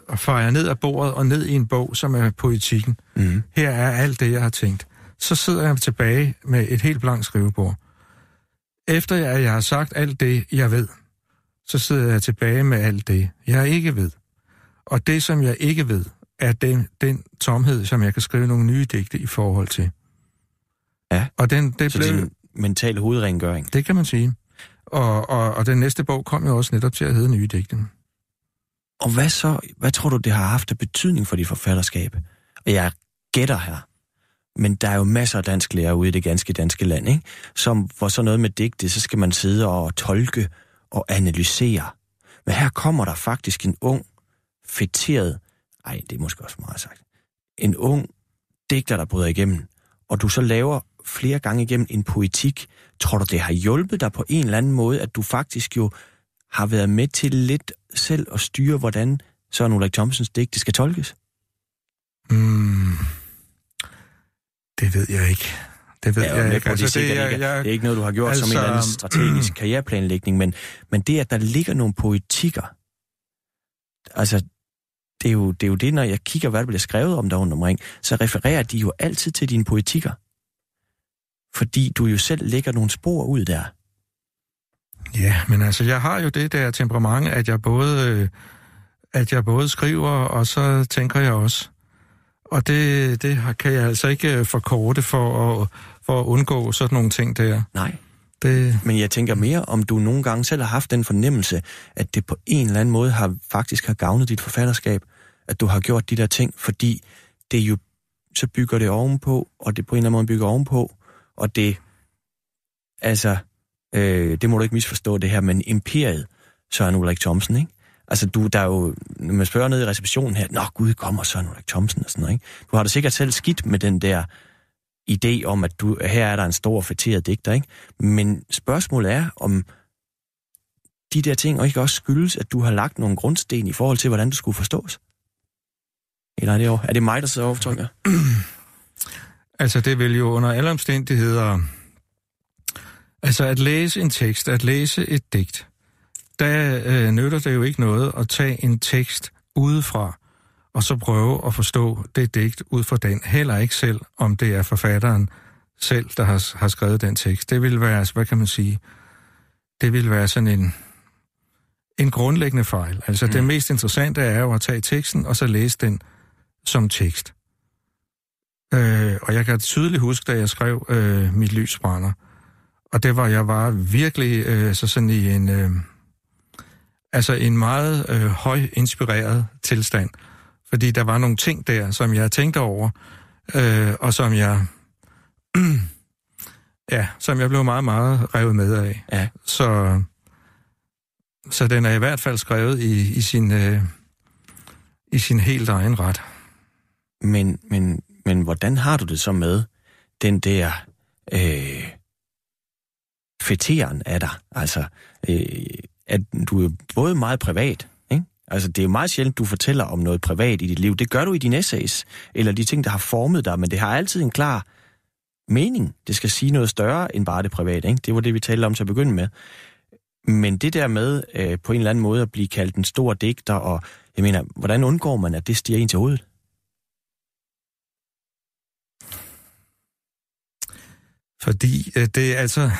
og fejrer ned af bordet og ned i en bog, som er poetikken. Mm. Her er alt det, jeg har tænkt. Så sidder jeg tilbage med et helt blankt skrivebord. Efter at jeg har sagt alt det, jeg ved, så sidder jeg tilbage med alt det, jeg ikke ved. Og det, som jeg ikke ved, er den, den tomhed, som jeg kan skrive nogle nye digte i forhold til. Ja. Og den, det, Så blev, det er en mental hovedrengøring. det kan man sige. Og, og, og den næste bog kom jo også netop til at hedde Nye Digte. Og hvad så? Hvad tror du, det har haft af betydning for dit forfatterskab? Og jeg gætter her. Men der er jo masser af dansk lærer ude i det ganske danske land, ikke? Som, hvor så noget med digte, så skal man sidde og tolke og analysere. Men her kommer der faktisk en ung, fætteret, ej, det er måske også meget sagt, en ung digter, der bryder igennem, og du så laver flere gange igennem en poetik. Tror du, det har hjulpet dig på en eller anden måde, at du faktisk jo har været med til lidt selv at styre, hvordan Søren Ulrik Thomsens digte skal tolkes? Mm, det ved jeg ikke. Det ved Ja, jeg jeg ikke. altså, det, det, jeg, jeg, det er ikke noget, du har gjort altså, som en altså, eller anden strategisk karriereplanlægning, men, men det, at der ligger nogle poetikker, altså, det er, jo, det er jo det, når jeg kigger, hvad der bliver skrevet om dig rundt omkring, så refererer de jo altid til dine poetikker. Fordi du jo selv lægger nogle spor ud der. Ja, men altså, jeg har jo det der temperament, at jeg både, øh, at jeg både skriver, og så tænker jeg også. Og det, det kan jeg altså ikke øh, forkorte for at, for at undgå sådan nogle ting der. Nej. Det, Men jeg tænker mere, om du nogle gange selv har haft den fornemmelse, at det på en eller anden måde har faktisk har gavnet dit forfatterskab, at du har gjort de der ting, fordi det jo, så bygger det ovenpå, og det på en eller anden måde bygger ovenpå, og det, altså, øh, det må du ikke misforstå det her, men imperiet, Søren Ulrik Thomsen, ikke? Altså, du, der er jo, når man spørger ned i receptionen her, nå gud, kommer Søren Ulrik Thomsen og sådan noget, ikke? Du har da sikkert selv skidt med den der idé om, at du, her er der en stor fætteret digter, ikke? Men spørgsmålet er, om de der ting ikke også skyldes, at du har lagt nogle grundsten i forhold til, hvordan du skulle forstås? Eller er det, jo, er det mig, der sidder og? altså, det vil jo under alle omstændigheder... Altså, at læse en tekst, at læse et digt, der øh, nytter det jo ikke noget at tage en tekst udefra, og så prøve at forstå det digt ud fra den. Heller ikke selv, om det er forfatteren selv, der har, har skrevet den tekst. Det vil være, hvad kan man sige, det vil være sådan en, en grundlæggende fejl. Altså mm. det mest interessante er jo at tage teksten, og så læse den som tekst. Øh, og jeg kan tydeligt huske, da jeg skrev øh, Mit lys brænder, og det var, jeg var virkelig øh, så sådan i en, øh, altså en meget øh, høj inspireret tilstand. Fordi der var nogle ting der, som jeg tænkte over, øh, og som jeg, ja, som jeg blev meget, meget revet med af. Ja. Så, så den er i hvert fald skrevet i, i, sin, øh, i sin helt egen ret. Men, men, men hvordan har du det så med den der øh, fætteren af dig? Altså, øh, at du er både meget privat, ikke? Altså, det er jo meget sjældent, du fortæller om noget privat i dit liv. Det gør du i dine essays, eller de ting, der har formet dig, men det har altid en klar mening. Det skal sige noget større end bare det private, ikke? Det var det, vi talte om til at begynde med. Men det der med øh, på en eller anden måde at blive kaldt en stor digter, og jeg mener, hvordan undgår man, at det stiger ind til hovedet? Fordi øh, det er altså...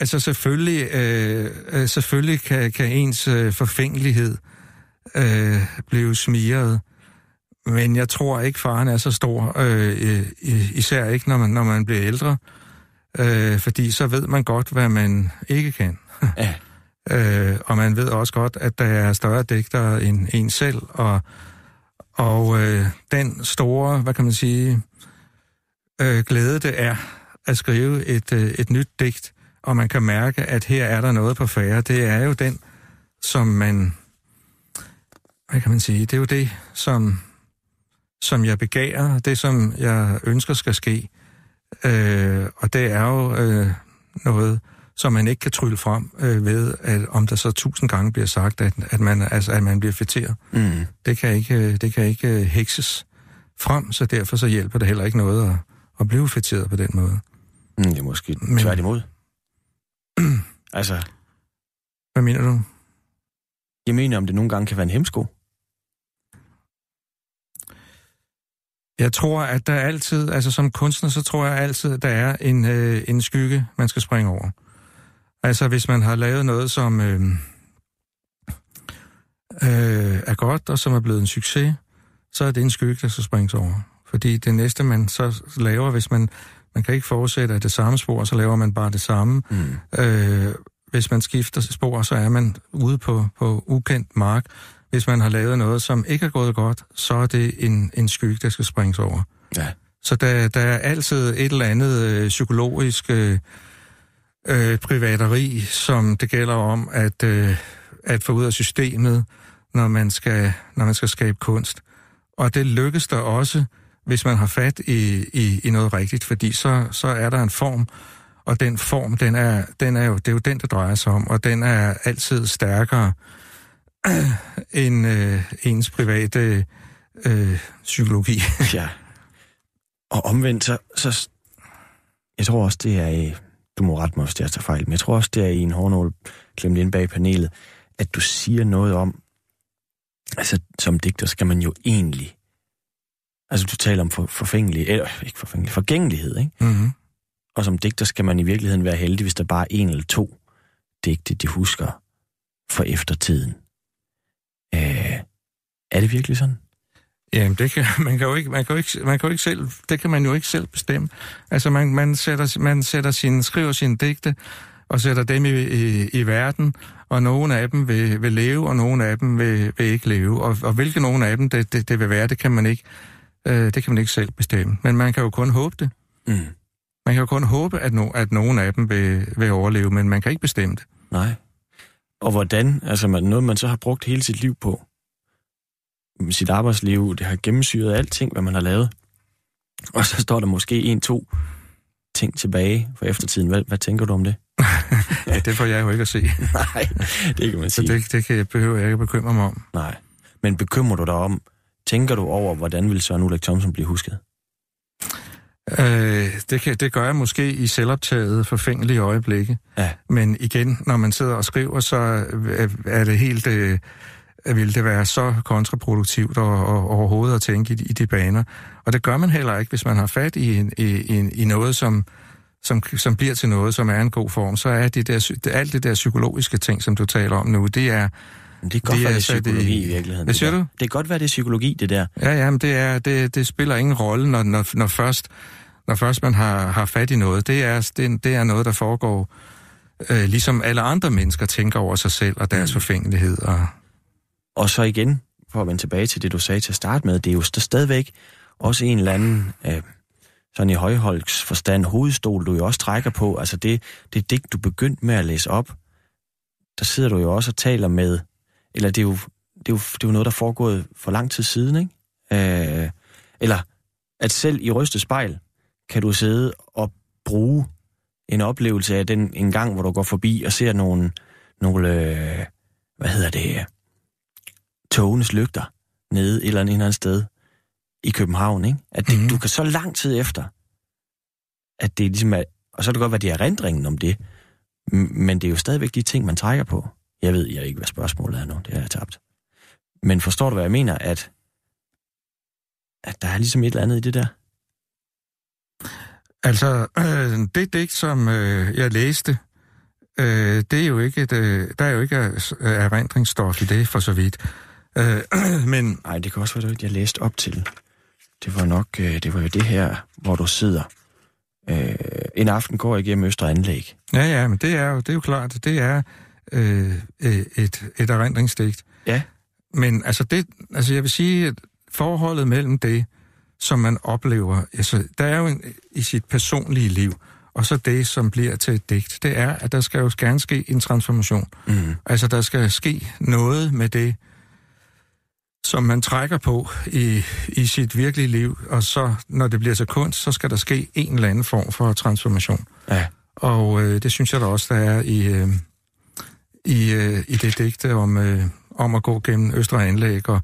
Altså selvfølgelig, øh, øh, selvfølgelig kan, kan ens øh, forfængelighed øh, blive smiret, men jeg tror ikke, faren er så stor, øh, øh, især ikke, når man, når man bliver ældre, øh, fordi så ved man godt, hvad man ikke kan. Ja. Øh, og man ved også godt, at der er større digtere end en selv, og, og øh, den store, hvad kan man sige, øh, glæde det er at skrive et, øh, et nyt digt, og man kan mærke, at her er der noget på færre, det er jo den, som man, hvad kan man sige, det er jo det, som, som jeg begærer, det som jeg ønsker skal ske, øh, og det er jo øh, noget, som man ikke kan trylle frem øh, ved, at om der så tusind gange bliver sagt, at, at, man, altså, at man bliver fætteret. Mm. Det kan ikke, øh, det kan ikke øh, hekses frem, så derfor så hjælper det heller ikke noget at, at blive fætteret på den måde. Mm, det er måske Men- Men... tværtimod. altså, Hvad mener du? jeg mener, om det nogle gange kan være en hemsko. Jeg tror, at der altid, altså som kunstner, så tror jeg altid, at der er en, øh, en skygge, man skal springe over. Altså hvis man har lavet noget, som øh, øh, er godt, og som er blevet en succes, så er det en skygge, der skal springes over. Fordi det næste, man så laver, hvis man, man kan ikke fortsætte af det samme spor, så laver man bare det samme. Mm. Øh, hvis man skifter spor, så er man ude på, på ukendt mark. Hvis man har lavet noget, som ikke er gået godt, så er det en, en skygge, der skal springes over. Ja. Så der, der er altid et eller andet øh, psykologisk øh, øh, privateri, som det gælder om at, øh, at få ud af systemet, når man, skal, når man skal skabe kunst. Og det lykkes der også, hvis man har fat i, i, i noget rigtigt, fordi så, så er der en form, og den form, den er, den er jo, det er jo den, det drejer sig om, og den er altid stærkere end øh, ens private øh, psykologi. ja. Og omvendt, så, så... Jeg tror også, det er... Du må rette mig, hvis jeg tager fejl, men jeg tror også, det er i en hårnål klemt ind bag panelet, at du siger noget om... Altså, som digter skal man jo egentlig... Altså, du taler om for, forfængelig... Eller, ikke forfængelig, forgængelighed, ikke? Mm-hmm. Og som digter skal man i virkeligheden være heldig, hvis der bare er en eller to digte, de husker for eftertiden. Øh, er det virkelig sådan? Jamen, det kan, man kan jo ikke, man kan jo ikke, man kan jo ikke selv, det kan man jo ikke selv bestemme. Altså, man, man, sætter, man sætter sin, skriver sine digte, og sætter dem i, i, i verden, og nogle af dem vil, vil leve, og nogle af dem vil, vil ikke leve. Og, og hvilke nogle af dem det, det, det vil være, det kan man ikke, øh, det kan man ikke selv bestemme. Men man kan jo kun håbe det. Mm. Man kan jo kun håbe, at, no, at nogle af dem vil, vil overleve, men man kan ikke bestemme det. Nej. Og hvordan? Altså man, noget, man så har brugt hele sit liv på. Sit arbejdsliv, det har gennemsyret alting, hvad man har lavet. Og så står der måske en, to ting tilbage for eftertiden. Hvad, hvad tænker du om det? Ja, det får jeg jo ikke at se. Nej, det kan man Så sige. det, det kan jeg, behøver jeg ikke at bekymre mig om. Nej. Men bekymrer du dig om, tænker du over, hvordan vil Søren Ulrik Thomsen blive husket? Øh, det, kan, det gør jeg måske i selvoptaget forfængelige øjeblikke. Ja. Men igen, når man sidder og skriver, så er- er det helt... Øh, vil det være så kontraproduktivt og, og overhovedet at tænke i, i de baner. Og det gør man heller ikke, hvis man har fat i, en, i, i, i noget, som, som, som bliver til noget, som er en god form. Så er det der, alt det der psykologiske ting, som du taler om nu, det er... Det kan godt Det være, det er så det- psykologi i virkeligheden. Hvad det siger du? Det kan godt være, det er psykologi, det der. Ja, ja, men det, er, det, det spiller ingen rolle, når, når, når, først, når først man har, har fat i noget. Det er, det, det er noget, der foregår, øh, ligesom alle andre mennesker tænker over sig selv og deres forfængelighed. Og, Og så igen, for at vende tilbage til det, du sagde til at starte med, det er jo st- stadigvæk også en eller anden, øh, sådan i højholds forstand, hovedstol, du jo også trækker på. Altså det, det digt, du begyndte med at læse op, der sidder du jo også og taler med, eller det er jo, det er jo, det er jo noget, der er foregået for lang tid siden, ikke? Øh, eller at selv i rystet spejl, kan du sidde og bruge en oplevelse af den en gang, hvor du går forbi og ser nogle, nogle øh, hvad hedder det, togenes lygter nede et eller andet, et eller andet sted i København, ikke? At det, mm. du kan så lang tid efter, at det ligesom er, og så er det godt være, det er erindringen om det, men det er jo stadigvæk de ting, man trækker på. Jeg ved jeg ikke, hvad spørgsmålet er nu, det har jeg tabt. Men forstår du, hvad jeg mener, at, at der er ligesom et eller andet i det der? altså, øh, det digt, som øh, jeg læste, øh, det er jo ikke et, øh, der er jo ikke øh, erindringsstof i det, for så vidt. Øh, men Nej, det kan også være, det jeg læste op til. Det var nok, øh, det var jo det her, hvor du sidder. Øh, en aften går jeg igennem Østre Anlæg. Ja, ja, men det er jo, det er jo klart, det er øh, øh, et, et erindringsdigt. Ja. Men altså, det, altså jeg vil sige, at forholdet mellem det, som man oplever, altså, der er jo en, i sit personlige liv, og så det, som bliver til et digt, det er, at der skal jo gerne ske en transformation. Mm. Altså, der skal ske noget med det, som man trækker på i, i sit virkelige liv, og så, når det bliver til kunst, så skal der ske en eller anden form for transformation. Ja. Og øh, det synes jeg da også, der er i, øh, i, øh, i det digte om, øh, om at gå gennem Østre Anlæg og,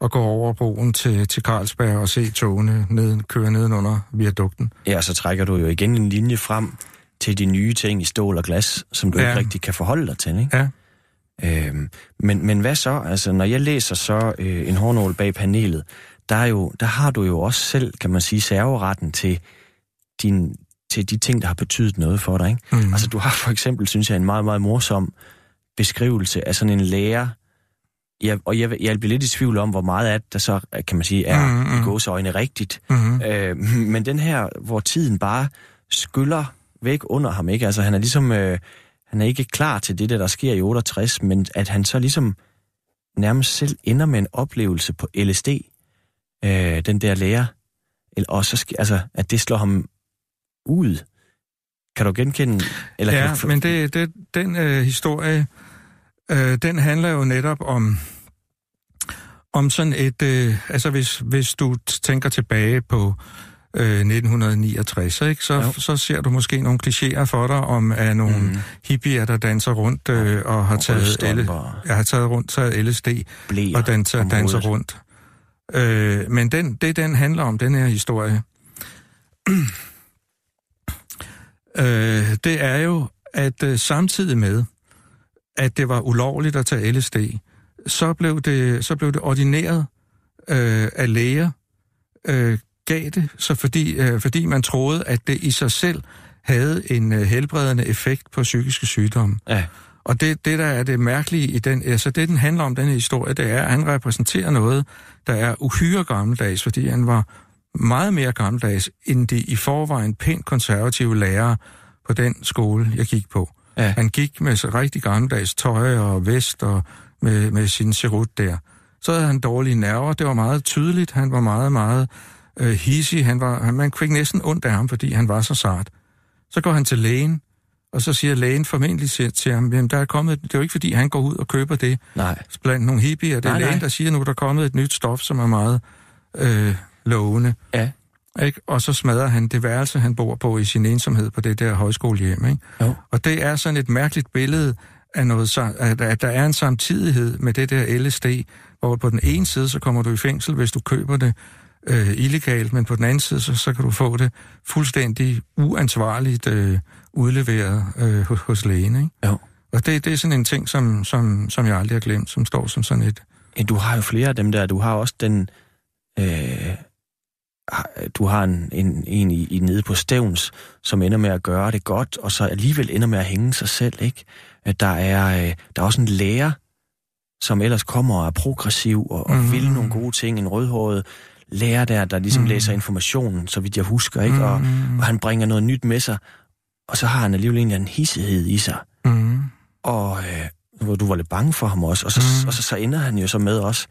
og gå over broen til, til Carlsberg og se togene ned, køre nedenunder viadukten. Ja, så trækker du jo igen en linje frem til de nye ting i stål og glas, som du ja. ikke rigtig kan forholde dig til, ikke? Ja. Øhm, men, men hvad så? Altså, når jeg læser så øh, en hårnål bag panelet, der, er jo, der har du jo også selv, kan man sige, serveretten til, din, til de ting, der har betydet noget for dig. Ikke? Mm. Altså, du har for eksempel, synes jeg, en meget, meget morsom beskrivelse af sådan en lærer, Ja, og jeg, jeg bliver lidt i tvivl om, hvor meget af det, der så, kan man sige, er mm, mm. i gåseøjne rigtigt. Mm. Øh, men den her, hvor tiden bare skyller væk under ham, ikke? Altså, han er ligesom, øh, han er ikke klar til det, der, der sker i 68, men at han så ligesom nærmest selv ender med en oplevelse på LSD, øh, den der lærer, og så, altså, at det slår ham ud. Kan du genkende? Eller ja, kan du... men det, det, den øh, historie, øh, den handler jo netop om, om sådan et, øh, altså hvis, hvis du tænker tilbage på øh, 1969, ikke? Så, så ser du måske nogle klichéer for dig om at nogle mm. hippier, der danser rundt øh, og har og taget, L, jeg har taget rundt, taget LSD Blæer og danser, danser rundt. Øh, men den, det, den handler om, den her historie, øh, det er jo, at øh, samtidig med, at det var ulovligt at tage LSD, så blev det, så blev det ordineret øh, af læger, øh, gav det, så fordi, øh, fordi man troede, at det i sig selv havde en øh, helbredende effekt på psykiske sygdomme. Ja. Og det, det, der er det mærkelige i den, altså det, den handler om, den historie, det er, at han repræsenterer noget, der er uhyre gammeldags, fordi han var meget mere gammeldags, end de i forvejen pænt konservative lærere på den skole, jeg gik på. Ja. Han gik med så rigtig gammeldags tøj og vest og med, med sin serut der. Så havde han dårlige nerver, det var meget tydeligt, han var meget, meget øh, hissig, han var, man fik næsten ondt af ham, fordi han var så sart. Så går han til lægen, og så siger lægen formentlig til, til ham, jamen der er kommet, det er jo ikke fordi, han går ud og køber det nej. blandt nogle hippier. Det er nej, lægen, nej. der siger nu, der er kommet et nyt stof, som er meget øh, lovende. Ja. Ikke? Og så smadrer han det værelse, han bor på i sin ensomhed på det der højskolehjem. Ikke? Jo. Og det er sådan et mærkeligt billede af noget, at der er en samtidighed med det der LSD, hvor på den ene side, så kommer du i fængsel, hvis du køber det øh, illegalt, men på den anden side, så, så kan du få det fuldstændig uansvarligt øh, udleveret øh, hos, hos lægen. Ikke? Jo. Og det, det er sådan en ting, som, som, som jeg aldrig har glemt, som står som sådan et... Du har jo flere af dem der. Du har også den... Øh, du har en, en, en i, i nede på stævns, som ender med at gøre det godt, og så alligevel ender med at hænge sig selv, ikke? Der er, øh, der er også en lærer, som ellers kommer og er progressiv og, og mm. vil nogle gode ting, en rødhåret lærer der, der ligesom mm. læser informationen, så vidt jeg husker, ikke? Og, mm. og han bringer noget nyt med sig, og så har han alligevel en en hissighed i sig. Mm. Og øh, du var lidt bange for ham også, og så, mm. og så, så ender han jo så med også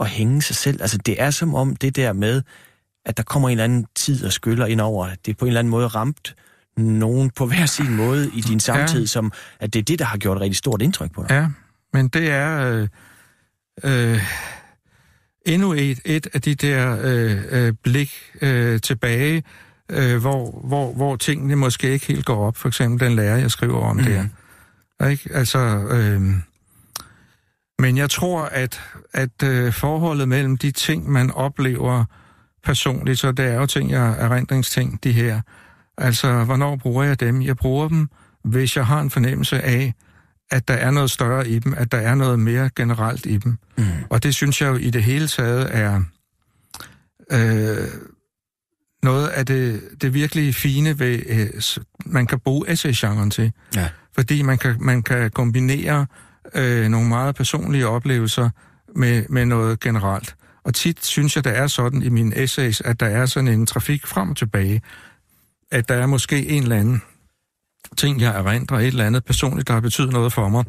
at hænge sig selv. Altså det er som om det der med, at der kommer en eller anden tid og skyller ind over, det er på en eller anden måde ramt nogen på hver sin måde i din samtid, ja. som at det er det, der har gjort et rigtig stort indtryk på dig. Ja, men det er øh, øh, endnu et, et af de der øh, øh, blik øh, tilbage, øh, hvor, hvor, hvor tingene måske ikke helt går op. For eksempel den lærer, jeg skriver om mm. der. Ikke? Altså, øh, men jeg tror, at, at øh, forholdet mellem de ting, man oplever personligt, så det er jo ting, jeg erindringsting, de her. Altså, hvornår bruger jeg dem? Jeg bruger dem, hvis jeg har en fornemmelse af, at der er noget større i dem, at der er noget mere generelt i dem. Mm. Og det synes jeg jo i det hele taget er øh, noget af det, det virkelig fine ved, øh, man kan bruge essay-genren til. Ja. Fordi man kan, man kan kombinere øh, nogle meget personlige oplevelser med, med noget generelt. Og tit synes jeg, der er sådan i mine essays, at der er sådan en trafik frem og tilbage. At der er måske en eller anden ting, jeg erindrer, et eller andet personligt, der har betydet noget for mig,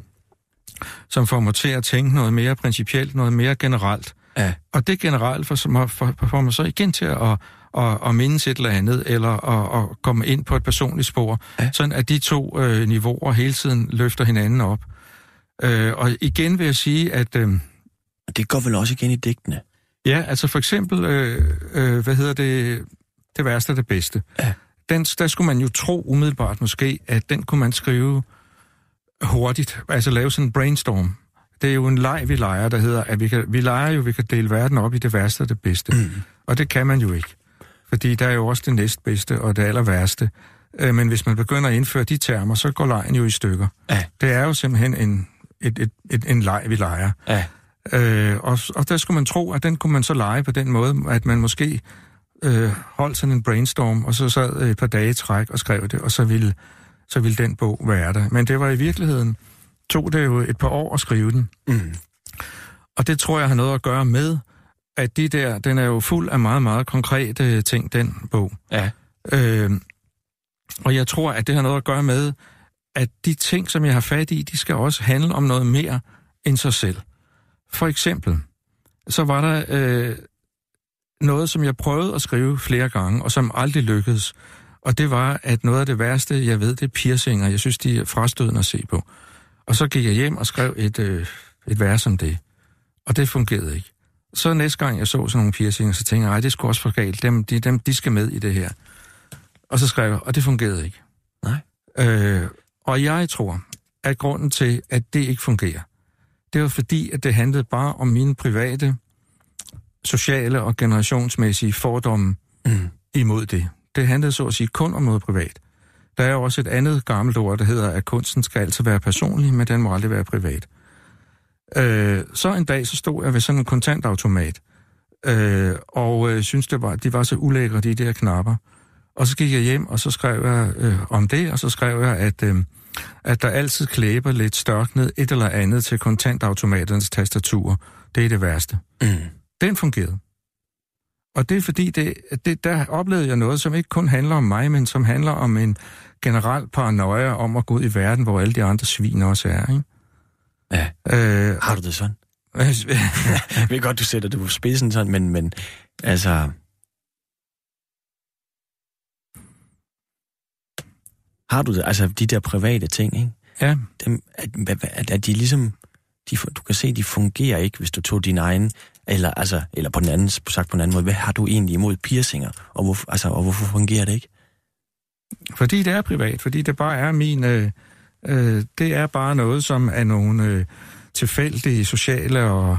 som får mig til at tænke noget mere principielt, noget mere generelt. Ja. Og det generelt får, for, får mig så igen til at, at, at mindes et eller andet, eller at, at komme ind på et personligt spor, ja. sådan at de to øh, niveauer hele tiden løfter hinanden op. Øh, og igen vil jeg sige, at... Øh, det går vel også igen i digtene? Ja, altså for eksempel, øh, øh, hvad hedder det, det værste og det bedste. Ja. Den, der skulle man jo tro umiddelbart måske, at den kunne man skrive hurtigt, altså lave sådan en brainstorm. det er jo en leg, vi leger, der hedder, at vi, kan, vi leger jo, vi kan dele verden op i det værste og det bedste. Mm. Og det kan man jo ikke. Fordi der er jo også det næstbedste og det aller værste. Øh, men hvis man begynder at indføre de termer, så går lejen jo i stykker. Ja. Det er jo simpelthen en, et, et, et, en leg, vi leger. Ja. Øh, og, og der skulle man tro, at den kunne man så lege på den måde, at man måske øh, holdt sådan en brainstorm, og så sad et par dage i træk og skrev det, og så ville, så ville den bog være der. Men det var i virkeligheden, tog det jo et par år at skrive den. Mm. Og det tror jeg har noget at gøre med, at de der, den er jo fuld af meget, meget konkrete ting, den bog. Ja. Øh, og jeg tror, at det har noget at gøre med, at de ting, som jeg har fat i, de skal også handle om noget mere end sig selv. For eksempel, så var der øh, noget, som jeg prøvede at skrive flere gange, og som aldrig lykkedes. Og det var, at noget af det værste, jeg ved, det er piercinger. Jeg synes, de er frastødende at se på. Og så gik jeg hjem og skrev et, øh, et vers om det. Og det fungerede ikke. Så næste gang jeg så sådan nogle piercinger, så tænkte jeg, det skulle også for galt. Dem, de, dem, de skal med i det her. Og så skrev jeg, og det fungerede ikke. Nej. Øh, og jeg tror, at grunden til, at det ikke fungerer, det var fordi, at det handlede bare om mine private, sociale og generationsmæssige fordomme Mm. imod det. Det handlede så at sige kun om noget privat. Der er også et andet gammelt ord, der hedder, at kunsten skal altid være personlig, men den må aldrig være privat. Øh, så en dag, så stod jeg ved sådan en kontantautomat, øh, og øh, synes det var, de var så ulækre, de der knapper. Og så gik jeg hjem, og så skrev jeg øh, om det, og så skrev jeg, at, øh, at der altid klæber lidt størknet et eller andet til kontantautomaternes tastatur. Det er det værste. Mm. Den fungerede. Og det er fordi, det, det, der oplevede jeg noget, som ikke kun handler om mig, men som handler om en generel paranoia om at gå ud i verden, hvor alle de andre svin også er. Ikke? Ja. Øh, Har du det sådan? Jeg ved godt, du sætter det på spidsen sådan, men, men altså... Har du det? Altså, de der private ting, ikke? ja, Dem, at, at, at de ligesom... De, du kan se, de fungerer ikke, hvis du tog din egen... Eller, altså, eller på den anden, sagt på en anden måde, hvad har du egentlig imod piercinger? Og, hvor, altså, og hvorfor fungerer det ikke? fordi det er privat, fordi det bare er min... Øh, øh, det er bare noget, som er nogle øh, tilfældige sociale og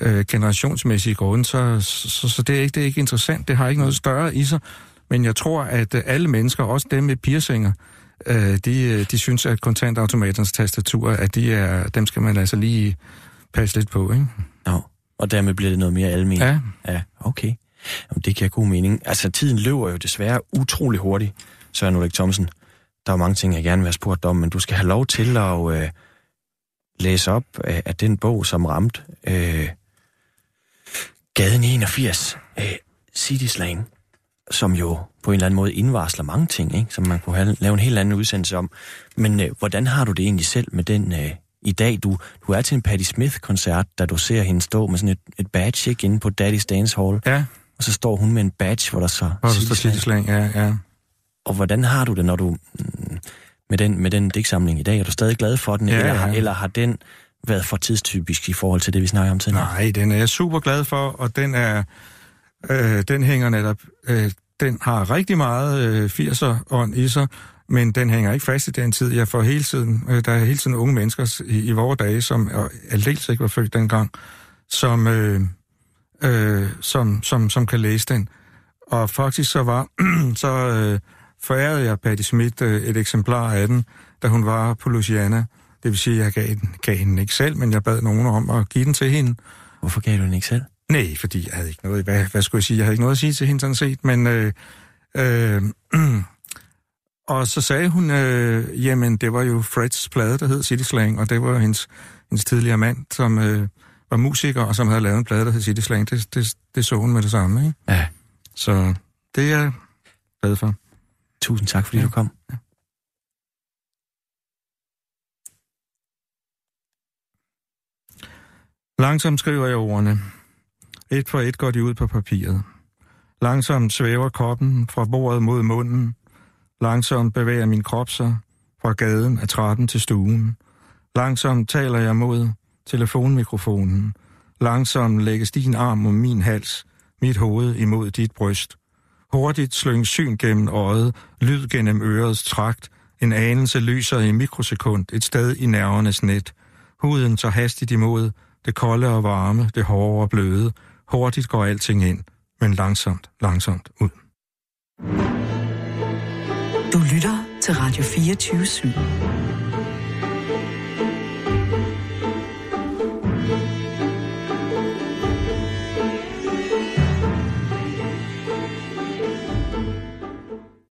øh, generationsmæssige grunde, så, så, så det, er ikke, det er ikke interessant. Det har ikke noget større i sig. Men jeg tror, at øh, alle mennesker, også dem med piercinger, øh, øh, de synes, at kontantautomaternes tastaturer, at de er, dem skal man altså lige passe lidt på, ikke? Nå, og dermed bliver det noget mere almindeligt. Ja, Ja, okay. Jamen, det giver god mening. Altså, tiden løber jo desværre utrolig hurtigt, Søren Ulrik Thomsen. Der er mange ting, jeg gerne vil have spurgt om, men du skal have lov til at øh, læse op af, af den bog, som ramte øh, Gaden 81, øh, City Slang, som jo på en eller anden måde indvarsler mange ting, ikke? som man kunne have, lave en helt anden udsendelse om. Men øh, hvordan har du det egentlig selv med den øh, i dag? Du, du er til en Patti Smith-koncert, da du ser hende stå med sådan et, et badge ikke, inde på Daddy's Dance Hall. ja, Og så står hun med en badge, hvor der så... hvor der står Slang. Ja, ja. Og hvordan har du det, når du... mm, Med den, med den digtsamling i dag? Er du stadig glad for den? Ja, eller, har, ja. eller har den været for tidstypisk i forhold til det, vi snakker om tidligere? Nej, den er jeg super glad for, og den er, øh, den hænger netop, øh, den har rigtig meget øh, 80'er ånd i sig, men den hænger ikke fast i den tid. Jeg får hele tiden, øh, der er hele tiden unge mennesker i, i vores dage, som aldeles ikke var født dengang, som, øh, øh, som, som, som kan læse den. Og faktisk så var, så øh, forærede jeg Patti Smith øh, et eksemplar af den, da hun var på Louisiana. Det vil sige, at jeg gav den, gav den ikke selv, men jeg bad nogen om at give den til hende. Hvorfor gav du den ikke selv? Nej, fordi jeg havde ikke noget, hvad, hvad skulle jeg sige, jeg havde ikke noget at sige til hende sådan set, men øh, øh, og så sagde hun, øh, jamen det var jo Freds plade, der hed City Slang, og det var hendes, hendes tidligere mand, som øh, var musiker, og som havde lavet en plade, der hed City Slang. Det, det, det så hun med det samme, ikke? Ja. Så det er jeg glad for. Tusind tak, fordi Ja. du kom. Langsomt skriver jeg ordene. Et for et går de ud på papiret. Langsomt svæver koppen fra bordet mod munden. Langsomt bevæger min krop sig fra gaden af trappen til stuen. Langsomt taler jeg mod telefonmikrofonen. Langsomt lægges din arm om min hals, mit hoved imod dit bryst. Hurtigt slyng syn gennem øjet, lyd gennem ørets trakt, en anelse lyser i mikrosekund et sted i nervernes net. Huden tager hastigt imod det kolde og varme, det hårde og bløde. Hurtigt går alting ind, men langsomt, langsomt ud. Du lytter til Radio 24 /7.